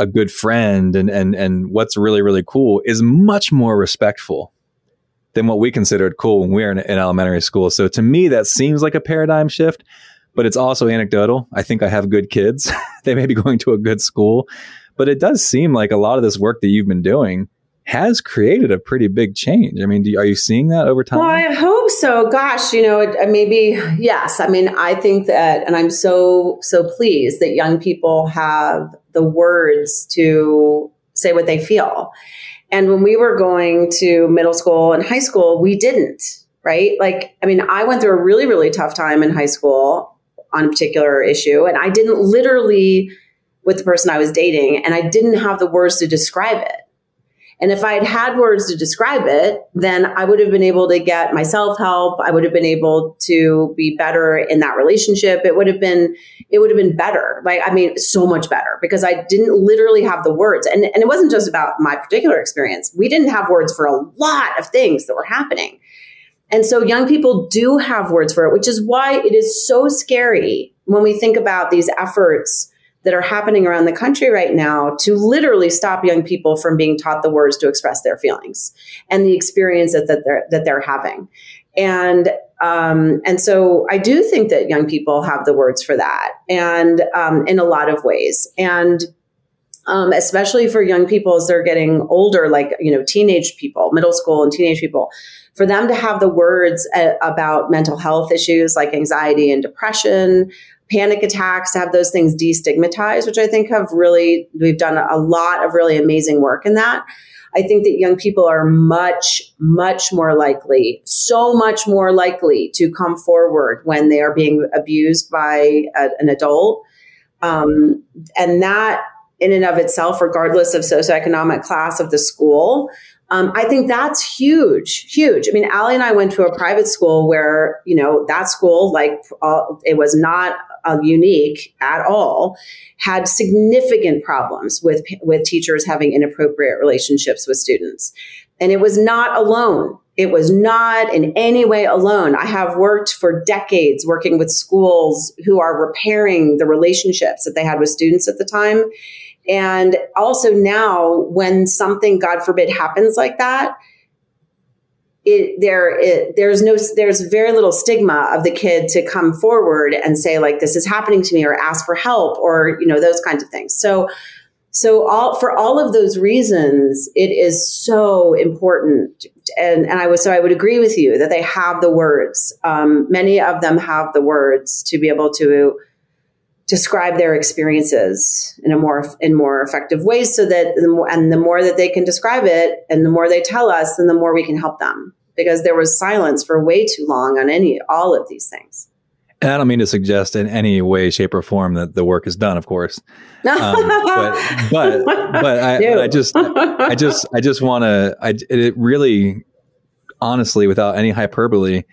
a good friend and and and what's really really cool is much more respectful than what we considered cool when we were in, in elementary school. So to me, that seems like a paradigm shift, but it's also anecdotal. I think I have good kids; they may be going to a good school, but it does seem like a lot of this work that you've been doing has created a pretty big change. I mean, do, are you seeing that over time? Well, I hope so. Gosh, you know, maybe yes. I mean, I think that, and I'm so so pleased that young people have the words to say what they feel. And when we were going to middle school and high school, we didn't. Right? Like, I mean, I went through a really really tough time in high school on a particular issue, and I didn't literally with the person I was dating, and I didn't have the words to describe it and if I had had words to describe it, then I would have been able to get myself help. I would have been able to be better in that relationship. It would have been, it would have been better. Like, I mean, so much better because I didn't literally have the words. And, and it wasn't just about my particular experience. We didn't have words for a lot of things that were happening. And so young people do have words for it, which is why it is so scary when we think about these efforts that are happening around the country right now to literally stop young people from being taught the words to express their feelings and the experience that, that they're that they're having. And um, and so I do think that young people have the words for that, and um, in a lot of ways. And um, especially for young people as they're getting older, like, you know, teenage people, middle school and teenage people, for them to have the words a- about mental health issues like anxiety and depression, panic attacks, to have those things destigmatized, which I think have really, we've done a lot of really amazing work in that. I think that young people are much, much more likely, so much more likely to come forward when they are being abused by a, an adult. Um, and that, in and of itself, regardless of socioeconomic class of the school, um, I think that's huge, huge. I mean, Allie and I went to a private school where, you know, that school, like, uh, it was not uh, unique at all, had significant problems with with teachers having inappropriate relationships with students, and it was not alone. It was not in any way alone. I have worked for decades working with schools who are repairing the relationships that they had with students at the time. And also now, when something, God forbid, happens like that, it, there it, there's no there's very little stigma of the kid to come forward and say like this is happening to me or ask for help or you know those kinds of things. So so all for all of those reasons it is so important. And and i was so i would agree with you that they have the words. Um, many of them have the words to be able to describe their experiences in a more in more effective ways so that the more, and the more that they can describe it and the more they tell us then the more we can help them because there was silence for way too long on any all of these things and I don't mean to suggest in any way, shape, or form that the work is done, of course. Um, but, but, but I, but I just, I just, I just want to. I it really, honestly, without any hyperbole,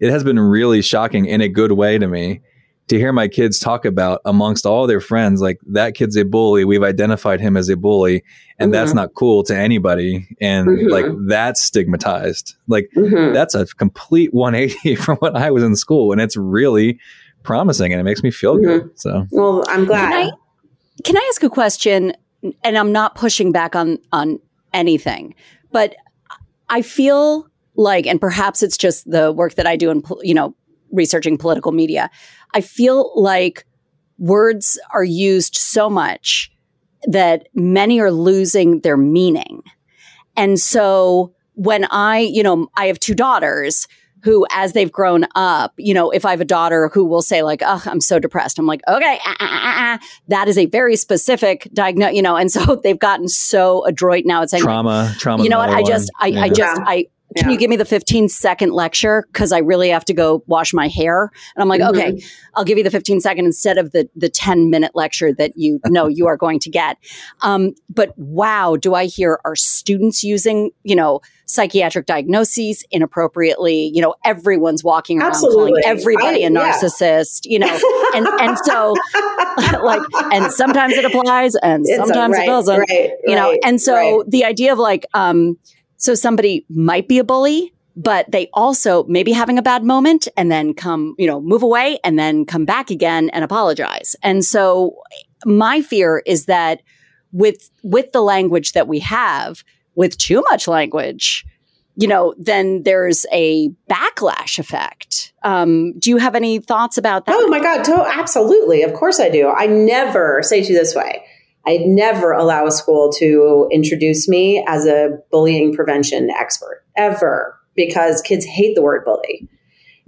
it has been really shocking in a good way to me to hear my kids talk about amongst all their friends, like that kid's a bully. We've identified him as a bully, and mm-hmm. that's not cool to anybody. And mm-hmm. like that's stigmatized. Like mm-hmm. that's a complete 180 from when I was in school, and it's really promising, and it makes me feel good. Mm-hmm. So, well, I'm glad. Can I, can I ask a question? And I'm not pushing back on on anything, but I feel like, and perhaps it's just the work that I do in you know researching political media. I feel like words are used so much that many are losing their meaning. And so when I, you know, I have two daughters who, as they've grown up, you know, if I have a daughter who will say like, "Oh, I'm so depressed," I'm like, "Okay, ah, ah, ah, ah. that is a very specific diagnosis," you know. And so they've gotten so adroit now at saying trauma, trauma. You know what? I just, I, yeah. I just, I, can yeah. you give me the 15 second lecture? Cause I really have to go wash my hair. And I'm like, mm-hmm. okay, I'll give you the 15 second instead of the, the 10 minute lecture that you know you are going to get. Um, but wow, do I hear our students using, you know, psychiatric diagnoses inappropriately? You know, everyone's walking around Absolutely. calling everybody I, a narcissist, yeah. you know, and, and so like, and sometimes it applies and it's sometimes a, right, it doesn't, right, you know, and so the idea of like, um, so somebody might be a bully, but they also maybe having a bad moment and then come, you know, move away and then come back again and apologize. And so my fear is that with with the language that we have, with too much language, you know, then there's a backlash effect. Um, do you have any thoughts about that? Oh my God, to- absolutely. Of course I do. I never say to you this way. I'd never allow a school to introduce me as a bullying prevention expert ever because kids hate the word bully.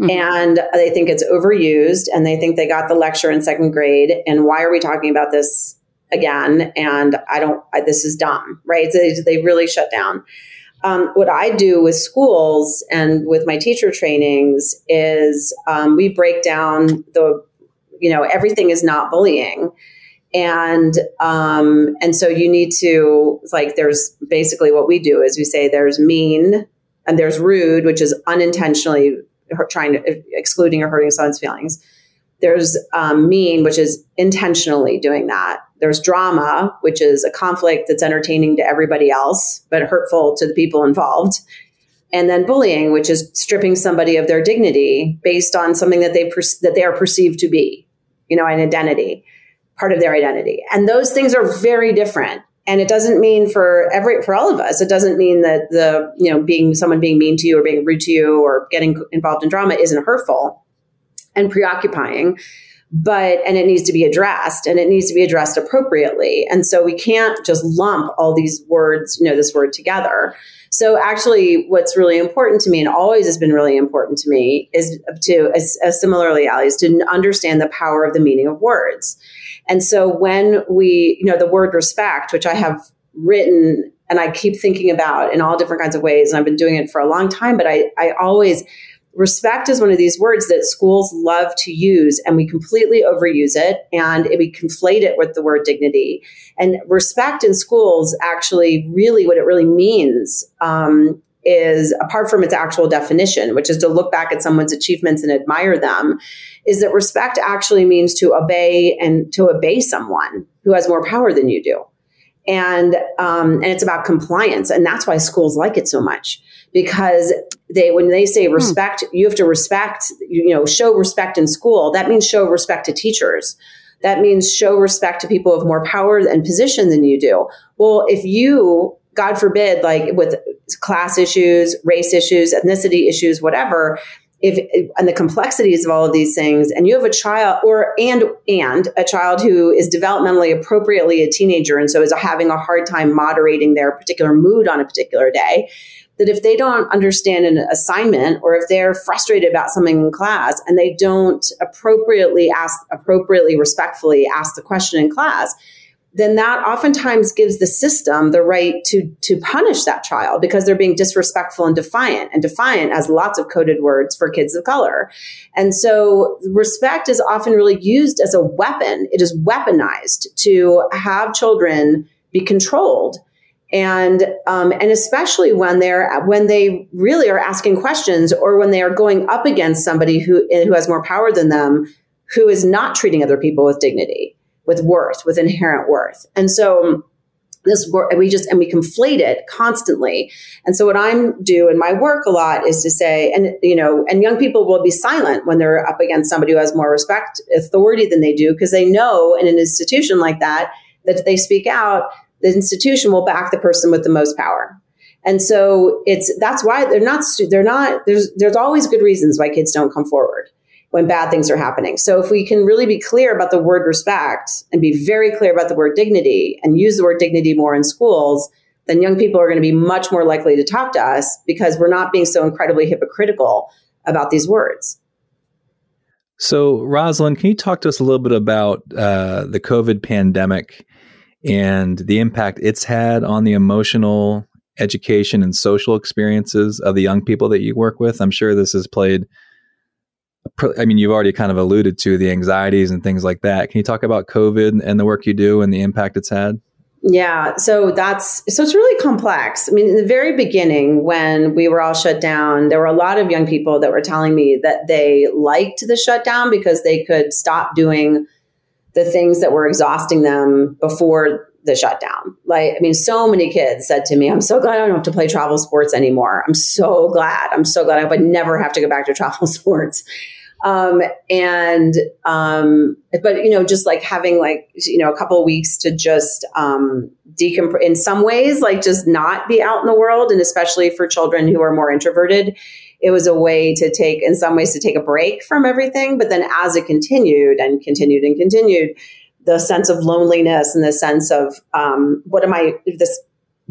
Mm-hmm. And they think it's overused and they think they got the lecture in second grade. And why are we talking about this again? And I don't, I, this is dumb, right? So they, they really shut down. Um, what I do with schools and with my teacher trainings is um, we break down the, you know, everything is not bullying and um, and so you need to like there's basically what we do is we say there's mean and there's rude which is unintentionally trying to excluding or hurting someone's feelings. There's um, mean which is intentionally doing that. There's drama which is a conflict that's entertaining to everybody else but hurtful to the people involved. And then bullying which is stripping somebody of their dignity based on something that they per- that they are perceived to be you know an identity part of their identity. And those things are very different. And it doesn't mean for every for all of us, it doesn't mean that the, you know, being someone being mean to you or being rude to you or getting involved in drama isn't hurtful and preoccupying. but and it needs to be addressed and it needs to be addressed appropriately and so we can't just lump all these words you know this word together so actually what's really important to me and always has been really important to me is to as, as similarly ali is to understand the power of the meaning of words and so when we you know the word respect which i have written and i keep thinking about in all different kinds of ways and i've been doing it for a long time but i i always respect is one of these words that schools love to use and we completely overuse it and we conflate it with the word dignity. And respect in schools actually really what it really means um, is apart from its actual definition which is to look back at someone's achievements and admire them is that respect actually means to obey and to obey someone who has more power than you do. And um, and it's about compliance. And that's why schools like it so much. Because they when they say hmm. respect hmm. you have to respect you know show respect in school. That means show respect to teachers. That means show respect to people of more power and position than you do. Well if you god forbid like with class issues race issues ethnicity issues whatever if and the complexities of all of these things and you have a child or and and a child who is developmentally appropriately a teenager and so is having a hard time moderating their particular mood on a particular day that if they don't understand an assignment or if they're frustrated about something in class and they don't appropriately ask, appropriately, respectfully ask the question in class, then that oftentimes gives the system the right to, to punish that child because they're being disrespectful and defiant. And defiant has lots of coded words for kids of color. And so respect is often really used as a weapon. It is weaponized to have children be controlled and um, and especially when they're when they really are asking questions or when they are going up against somebody who who has more power than them who is not treating other people with dignity with worth with inherent worth. And so um, this work we just and we conflate it constantly. And so what i'm do in my work a lot is to say and you know and young people will be silent when they're up against somebody who has more respect authority than they do because they know in an institution like that that if they speak out the institution will back the person with the most power. And so it's that's why they're not they're not there's there's always good reasons why kids don't come forward when bad things are happening. So if we can really be clear about the word respect and be very clear about the word dignity and use the word dignity more in schools, then young people are going to be much more likely to talk to us because we're not being so incredibly hypocritical about these words. So, Rosalind, can you talk to us a little bit about uh, the COVID pandemic and the impact it's had on the emotional education and social experiences of the young people that you work with. I'm sure this has played. I mean, you've already kind of alluded to the anxieties and things like that. Can you talk about COVID and the work you do and the impact it's had? Yeah, so that's so it's really complex. I mean, in the very beginning, when we were all shut down, there were a lot of young people that were telling me that they liked the shutdown because they could stop doing the things that were exhausting them before the shutdown. Like, I mean, so many kids said to me, I'm so glad I don't have to play travel sports anymore. I'm so glad. I'm so glad I would never have to go back to travel sports. Um, and, um, but, you know, just like having like, you know, a couple weeks to just, um, decompress in some ways, like just not be out in the world. And especially for children who are more introverted, it was a way to take, in some ways, to take a break from everything. But then as it continued and continued and continued, the sense of loneliness and the sense of um, what am I, this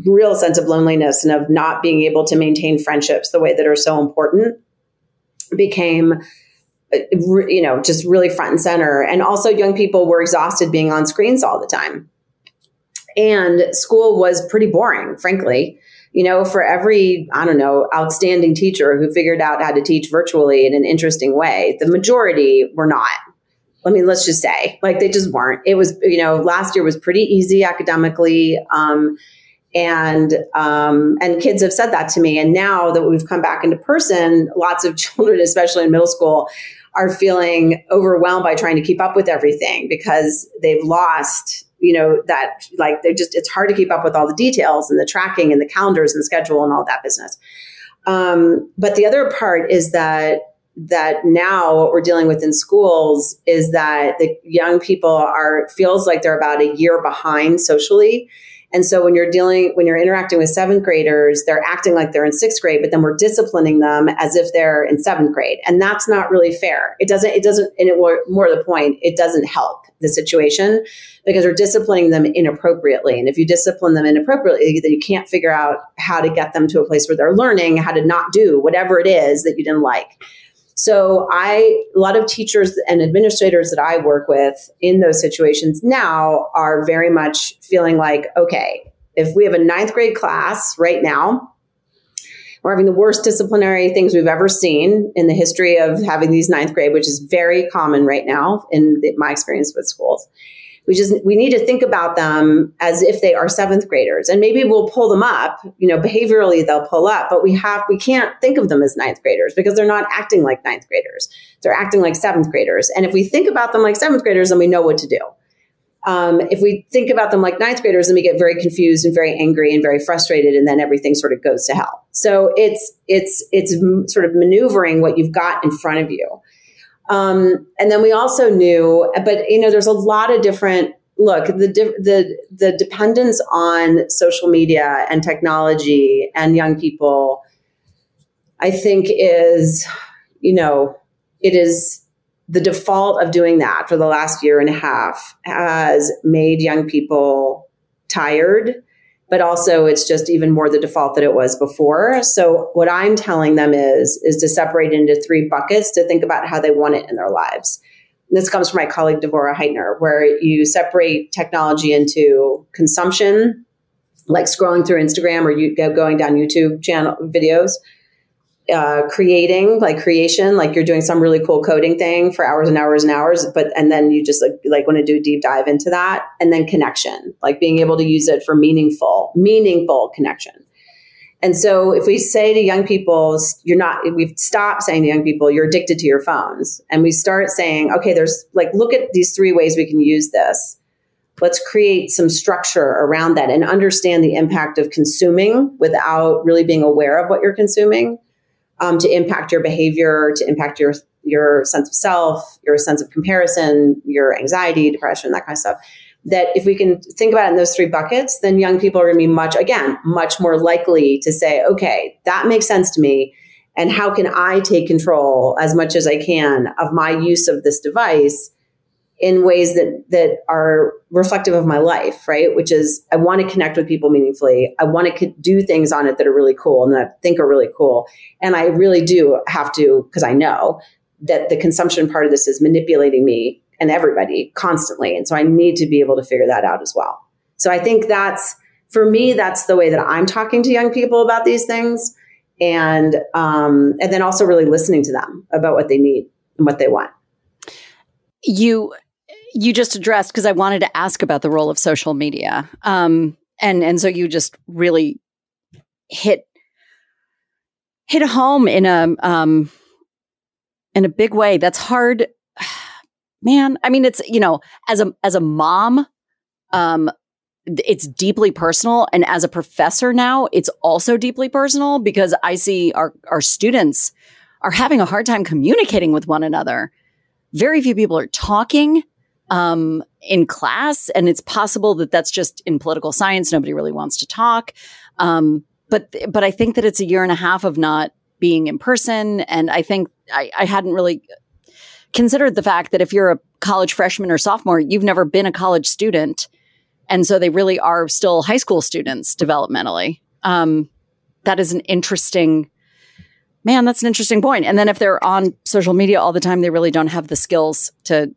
real sense of loneliness and of not being able to maintain friendships the way that are so important became you know just really front and center and also young people were exhausted being on screens all the time and school was pretty boring frankly you know, for every, I don't know, outstanding teacher who figured out how to teach virtually in an interesting way, the majority were not. I mean, let's just say, like, they just weren't. It was, you know, last year was pretty easy academically. Um, and um, and kids have said that to me. And now that we've come back into person, lots of children, especially in middle school, are feeling overwhelmed by trying to keep up with everything because they've lost you know that like they're just it's hard to keep up with all the details and the tracking and the calendars and the schedule and all that business. Um, but the other part is that that now what we're dealing with in schools is that the young people are feels like they're about a year behind socially And so when you're dealing, when you're interacting with seventh graders, they're acting like they're in sixth grade, but then we're disciplining them as if they're in seventh grade. And that's not really fair. It doesn't, it doesn't, and it more the point, it doesn't help the situation because we're disciplining them inappropriately. And if you discipline them inappropriately, then you can't figure out how to get them to a place where they're learning how to not do whatever it is that you didn't like. So I, a lot of teachers and administrators that I work with in those situations now are very much feeling like, okay, if we have a ninth grade class right now, we're having the worst disciplinary things we've ever seen in the history of having these ninth grade, which is very common right now in the, my experience with schools we just we need to think about them as if they are seventh graders. And maybe we'll pull them up you know behaviorally they'll pull up but we have we can't think of them as ninth graders because they're not acting like ninth graders. They're acting like seventh graders. And if we think about them like seventh graders then we know what to do. Um, if we think about them like ninth graders then we get very confused and very angry and very frustrated and then everything sort of goes to hell. So it's it's it's sort of maneuvering what you've got in front of you um, and then we also knew, but you know, there's a lot of different look the the the dependence on social media and technology and young people. I think is, you know, it is the default of doing that for the last year and a half has made young people tired but also it's just even more the default that it was before. So what I'm telling them is is to separate into three buckets to think about how they want it in their lives. And this comes from my colleague Devorah Heitner, where you separate technology into consumption, like scrolling through Instagram or you going down YouTube channel videos, uh, creating like creation like you're doing some really cool coding thing for hours and hours and hours but and then you just like like want to do a deep dive into that and then connection like being able to use it for meaningful meaningful connection. And so if we say to young people you're not we've stopped saying to young people you're addicted to your phones and we start saying okay there's like look at these three ways we can use this. Let's create some structure around that and understand the impact of consuming without really being aware of what you're consuming um, to impact your behavior, to impact your your sense of self, your sense of comparison, your anxiety, depression, that kind of stuff. That if we can think about it in those three buckets, then young people are going to be much, again, much more likely to say, okay, that makes sense to me. And how can I take control as much as I can of my use of this device in ways that that are reflective of my life, right? Which is I want to connect with people meaningfully. I want to do things on it that are really cool and that I think are really cool. And I really do have to because I know that the consumption part of this is manipulating me and everybody constantly. And so I need to be able to figure that out as well. So I think that's for me that's the way that I'm talking to young people about these things and um, and then also really listening to them about what they need and what they want. You you just addressed because I wanted to ask about the role of social media. Um, and and so you just really hit hit home in a um, in a big way. That's hard, man. I mean, it's you know, as a as a mom, um, it's deeply personal, and as a professor now, it's also deeply personal because I see our our students are having a hard time communicating with one another. Very few people are talking um, in class. And it's possible that that's just in political science. Nobody really wants to talk. Um, but, but I think that it's a year and a half of not being in person. And I think I, I hadn't really considered the fact that if you're a college freshman or sophomore, you've never been a college student. And so they really are still high school students developmentally. Um, that is an interesting man that's an interesting point and then if they're on social media all the time they really don't have the skills to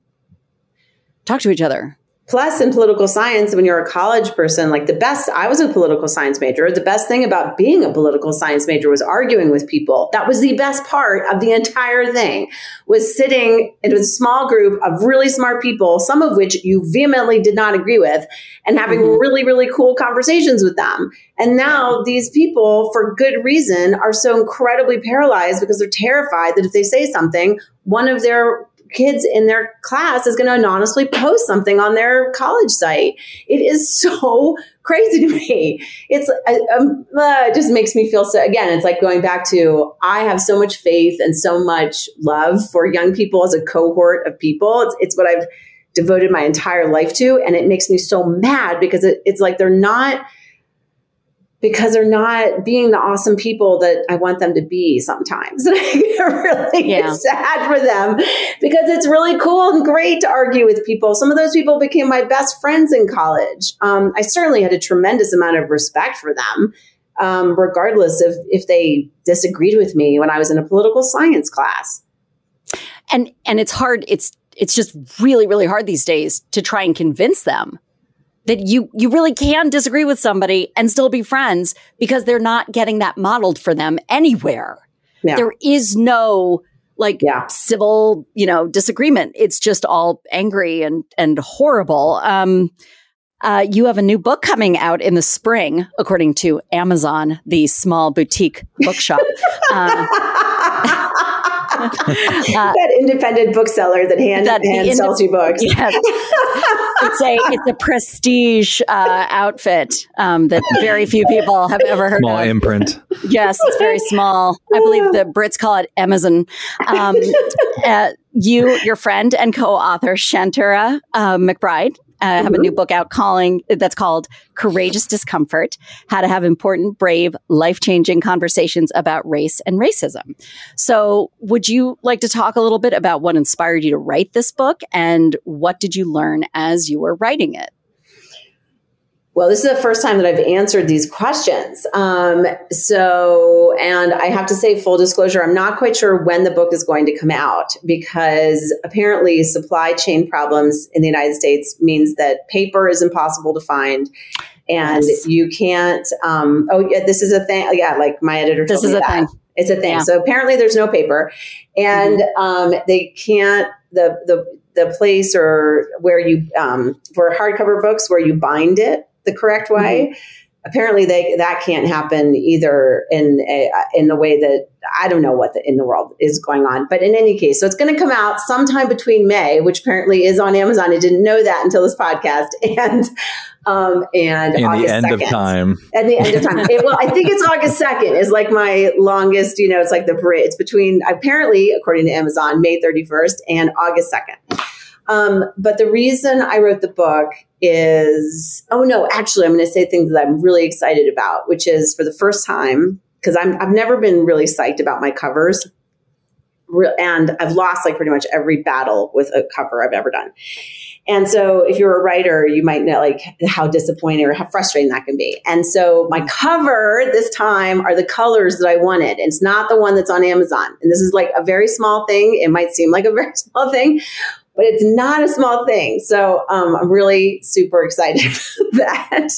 talk to each other. Plus, in political science, when you're a college person, like the best, I was a political science major. The best thing about being a political science major was arguing with people. That was the best part of the entire thing was sitting in a small group of really smart people, some of which you vehemently did not agree with and having mm-hmm. really, really cool conversations with them. And now these people, for good reason, are so incredibly paralyzed because they're terrified that if they say something, one of their kids in their class is going to anonymously post something on their college site. It is so crazy to me. It's um, uh, it just makes me feel so. Again, it's like going back to I have so much faith and so much love for young people as a cohort of people. It's it's what I've devoted my entire life to. And it makes me so mad because it, it's like they're not because they're not being the awesome people that I want them to be sometimes. And I get really Yeah. sad for them because it's really cool and great to argue with people. Some of those people became my best friends in college. Um, I certainly had a tremendous amount of respect for them, um, regardless of if they disagreed with me when I was in a political science class. and and it's hard it's it's just really really hard these days to try and convince them that you you really can disagree with somebody and still be friends because they're not getting that modeled for them anywhere Yeah. there is no like Yeah. civil you know disagreement it's just all angry and and horrible um uh, you have a new book coming out in the spring, according to Amazon, the small boutique bookshop. uh, that independent bookseller that hand, That the hand inde- sells you books. Yes. it's a it's a prestige uh, outfit um, that very few people have ever heard of. Small of. imprint. yes, it's very small. I believe the Brits call it Amazon. Um, uh, you, your friend and co-author Shanterra uh, McBride. Uh, have a new book out calling that's called Courageous Discomfort: How to Have Important, Brave, Life-Changing Conversations about Race and Racism. So, would you like to talk a little bit about what inspired you to write this book and what did you learn as you were writing it? Well, this is the first time that I've answered these questions. Um, so, and I have to say, full disclosure, I'm not quite sure when the book is going to come out because apparently supply chain problems in the United States means that paper is impossible to find. And Yes. you can't, um, oh, yeah, this is a thing. Yeah, like my editor This is a that. thing. It's a thing. Yeah. So apparently there's no paper. And um, they can't, the, the, the place or where you, um, for hardcover books, where you bind it the correct way. Apparently, they that can't happen either in a, in the way that I don't know what the, in the world is going on. But in any case, so it's going to come out sometime between May, which apparently is on Amazon. I didn't know that until this podcast, and um, and August the end of time. At the end of time. It- well, I think it's August 2nd is like my longest, you know, it's like the bridge. It's between, apparently, according to Amazon, May 31st and August 2nd. Um, but the reason I wrote the book is, oh no, actually, I'm going to say things that I'm really excited about, which is for the first time, because I've never been really psyched about my covers. And I've lost like pretty much every battle with a cover I've ever done. And so if you're a writer, you might know like how disappointing or how frustrating that can be. And so my cover this time are the colors that I wanted. It's not the one that's on Amazon. And this is like a very small thing. It might seem like a very small thing, but it's not a small thing. So um, I'm really super excited about that.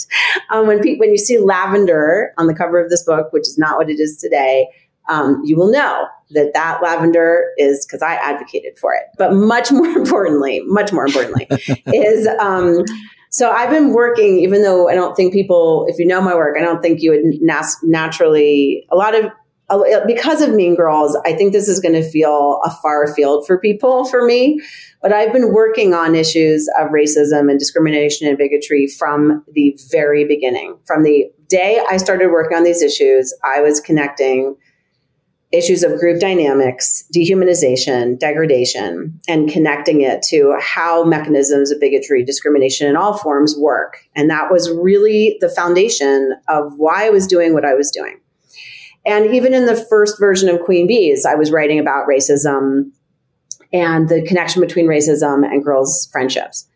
Um, when pe- when you see lavender on the cover of this book, which is not what it is today, um, you will know that that lavender is because I advocated for it. But much more importantly, much more importantly, is um, so I've been working, even though I don't think people, if you know my work, I don't think you would nas- naturally, a lot of, Oh, because of Mean Girls, I think this is going to feel a far field for people, for me. But I've been working on issues of racism and discrimination and bigotry from the very beginning. From the day I started working on these issues, I was connecting issues of group dynamics, dehumanization, degradation, and connecting it to how mechanisms of bigotry, discrimination in all forms work. And that was really the foundation of why I was doing what I was doing. And even in the first version of Queen Bees, I was writing about racism and the connection between racism and girls' friendships.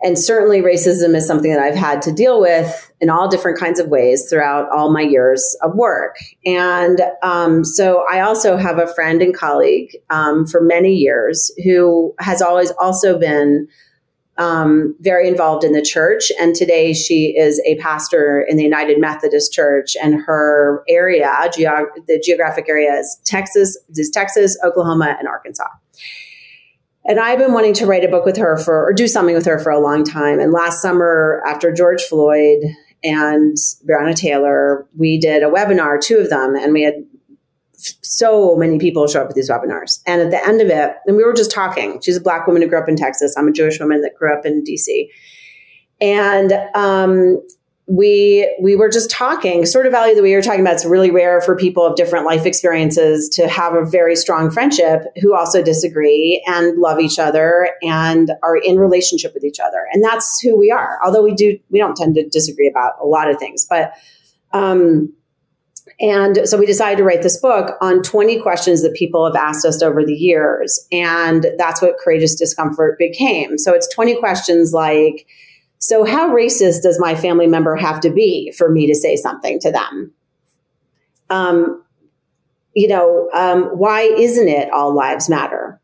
And certainly, racism is something that I've had to deal with in all different kinds of ways throughout all my years of work. And um, so, I also have a friend and colleague um, for many years who has always also been um, very involved in the church. And today, she is a pastor in the United Methodist Church, and her area, geog- the geographic area, is Texas, is Texas, Oklahoma, and Arkansas. And I've been wanting to write a book with her for, or do something with her for a long time. And last summer, after George Floyd and Breonna Taylor, we did a webinar, two of them, and we had so many people show up at these webinars. And at the end of it, and we were just talking. She's a black woman who grew up in Texas. I'm a Jewish woman that grew up in DC. And um, we we were just talking sort of value that we were talking about it's really rare for people of different life experiences to have a very strong friendship who also disagree and love each other and are in relationship with each other and that's who we are although we do we don't tend to disagree about a lot of things but um and so we decided to write this book on 20 questions that people have asked us over the years and that's what courageous discomfort became so it's 20 questions like so, how racist does my family member have to be for me to say something to them? Um, you know, um, why isn't it all lives matter?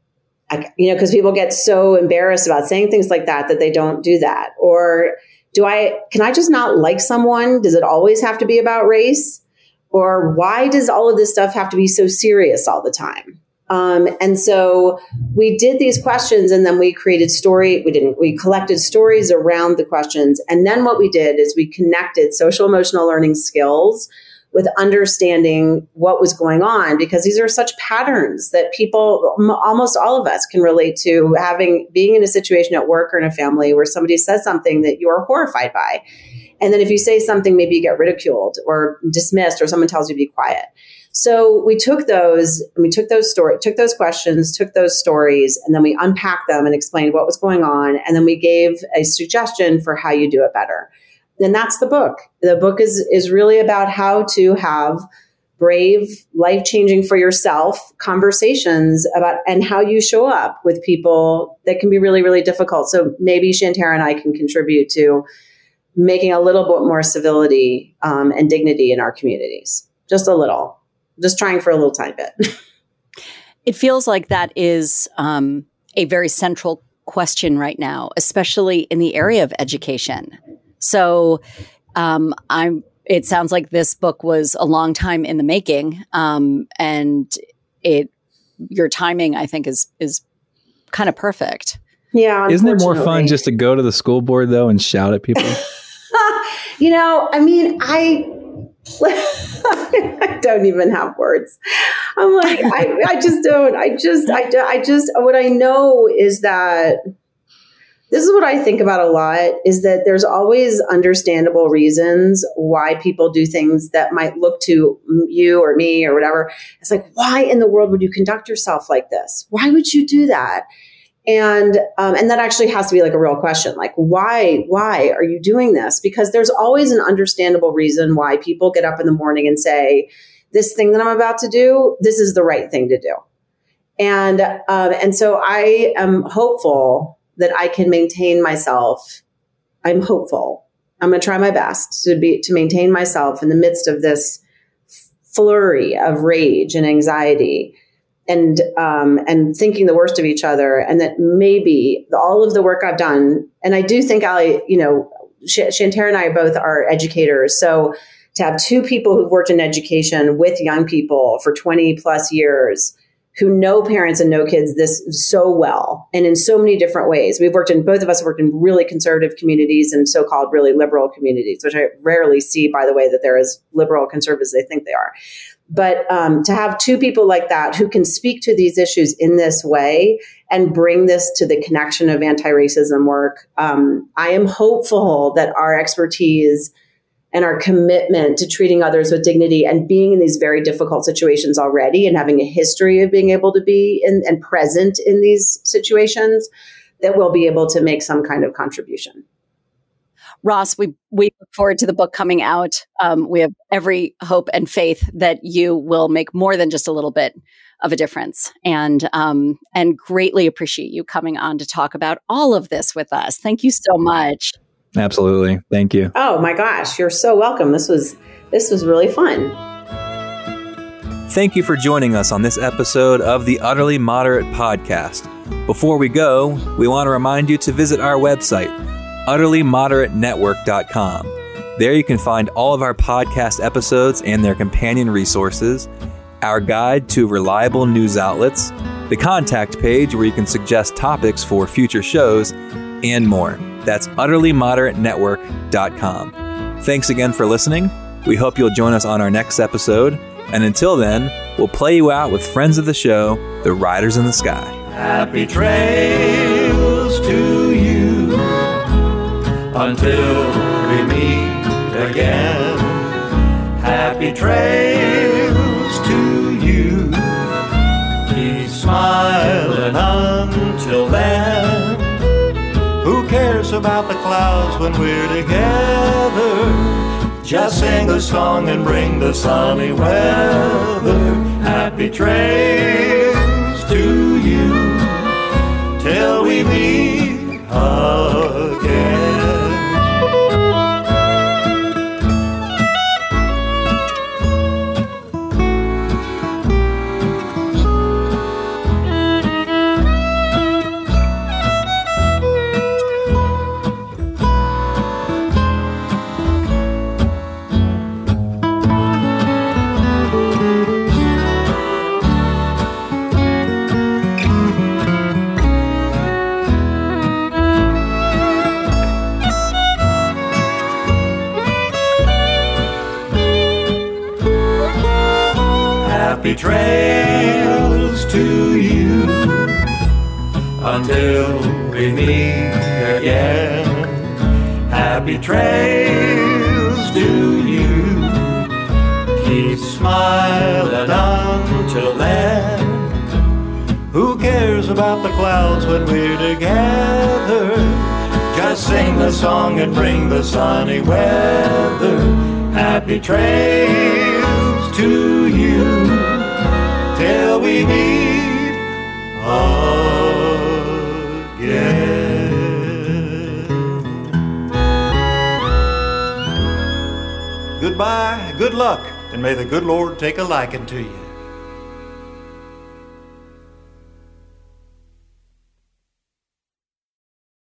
I, you know, because people get so embarrassed about saying things like that that they don't do that. Or do I, can I just not like someone? Does it always have to be about race? Or why does all of this stuff have to be so serious all the time? Um, and so we did these questions and then we created story. We didn't, we collected stories around the questions. And then what we did is we connected social emotional learning skills with understanding what was going on because these are such patterns that people almost all of us can relate to having being in a situation at work or in a family where somebody says something that you are horrified by and then if you say something maybe you get ridiculed or dismissed or someone tells you to be quiet so we took those, we took those story, took those questions, took those stories, and then we unpacked them and explained what was going on, and then we gave a suggestion for how you do it better. And that's the book. The book is is really about how to have brave, life changing for yourself conversations about and how you show up with people that can be really, really difficult. So maybe Shanterra and I can contribute to making a little bit more civility um, and dignity in our communities, just a little just trying for a little tiny bit. it feels like that is um, a very central question right now, especially in the area of education. So um, I'm. It sounds like this book was a long time in the making, um, and it your timing, I think, is is kind of perfect. Yeah. Isn't it more fun just to go to the school board though and shout at people? you know, I mean, I I don't even have words. I'm like, I, I just don't. I just, I, I just, what I know is that this is what I think about a lot is that there's always understandable reasons why people do things that might look to you or me or whatever. It's like, why in the world would you conduct yourself like this? Why would you do that? And um, and that actually has to be like a real question like why why are you doing this? Because there's always an understandable reason why people get up in the morning and say this thing that i'm about to do this is the right thing to do. And um, and so i am hopeful that i can maintain myself. I'm hopeful. I'm going to try my best to be to maintain myself in the midst of this flurry of rage and anxiety and um, and thinking the worst of each other, and that maybe all of the work I've done, and I do think Ali, you know, Sh- Shanterra and I both are educators, so to have two people who've worked in education with young people for 20 plus years who know parents and know kids this so well and in so many different ways. We've worked in both of us worked in really conservative communities and so-called really liberal communities, which I rarely see, by the way, that they're as liberal conservatives as they think they are. But um, to have two people like that who can speak to these issues in this way and bring this to the connection of anti racism work, um, I am hopeful that our expertise and our commitment to treating others with dignity and being in these very difficult situations already and having a history of being able to be in, and present in these situations, that we'll be able to make some kind of contribution. Ross, we we look forward to the book coming out. Um, we have every hope and faith that you will make more than just a little bit of a difference, and um, and greatly appreciate you coming on to talk about all of this with us. Thank you so much. Absolutely, thank you. Oh my gosh, you're so welcome. This was this was really fun. Thank you for joining us on this episode of the Utterly Moderate Podcast. Before we go, we want to remind you to visit our website utterlymoderatenetwork.com. There you can find all of our podcast episodes and their companion resources, our guide to reliable news outlets, the contact page where you can suggest topics for future shows, and more. That's utterlymoderatenetwork.com. Thanks again for listening. We hope you'll join us on our next episode. And until then, we'll play you out with friends of the show, the Riders in the Sky. Happy trails to until we meet again. Happy trails to you. Keep smiling until then. Who cares about the clouds when we're together? Just sing a song and bring the sunny weather. Happy trails to you till we meet again. Until we meet again. Happy trails to you. Keep smiling until then. Who cares about the clouds when we're together? Just sing the song and bring the sunny weather. Happy trails to you till we meet again. Goodbye, good luck, and may the good Lord take a liking to you.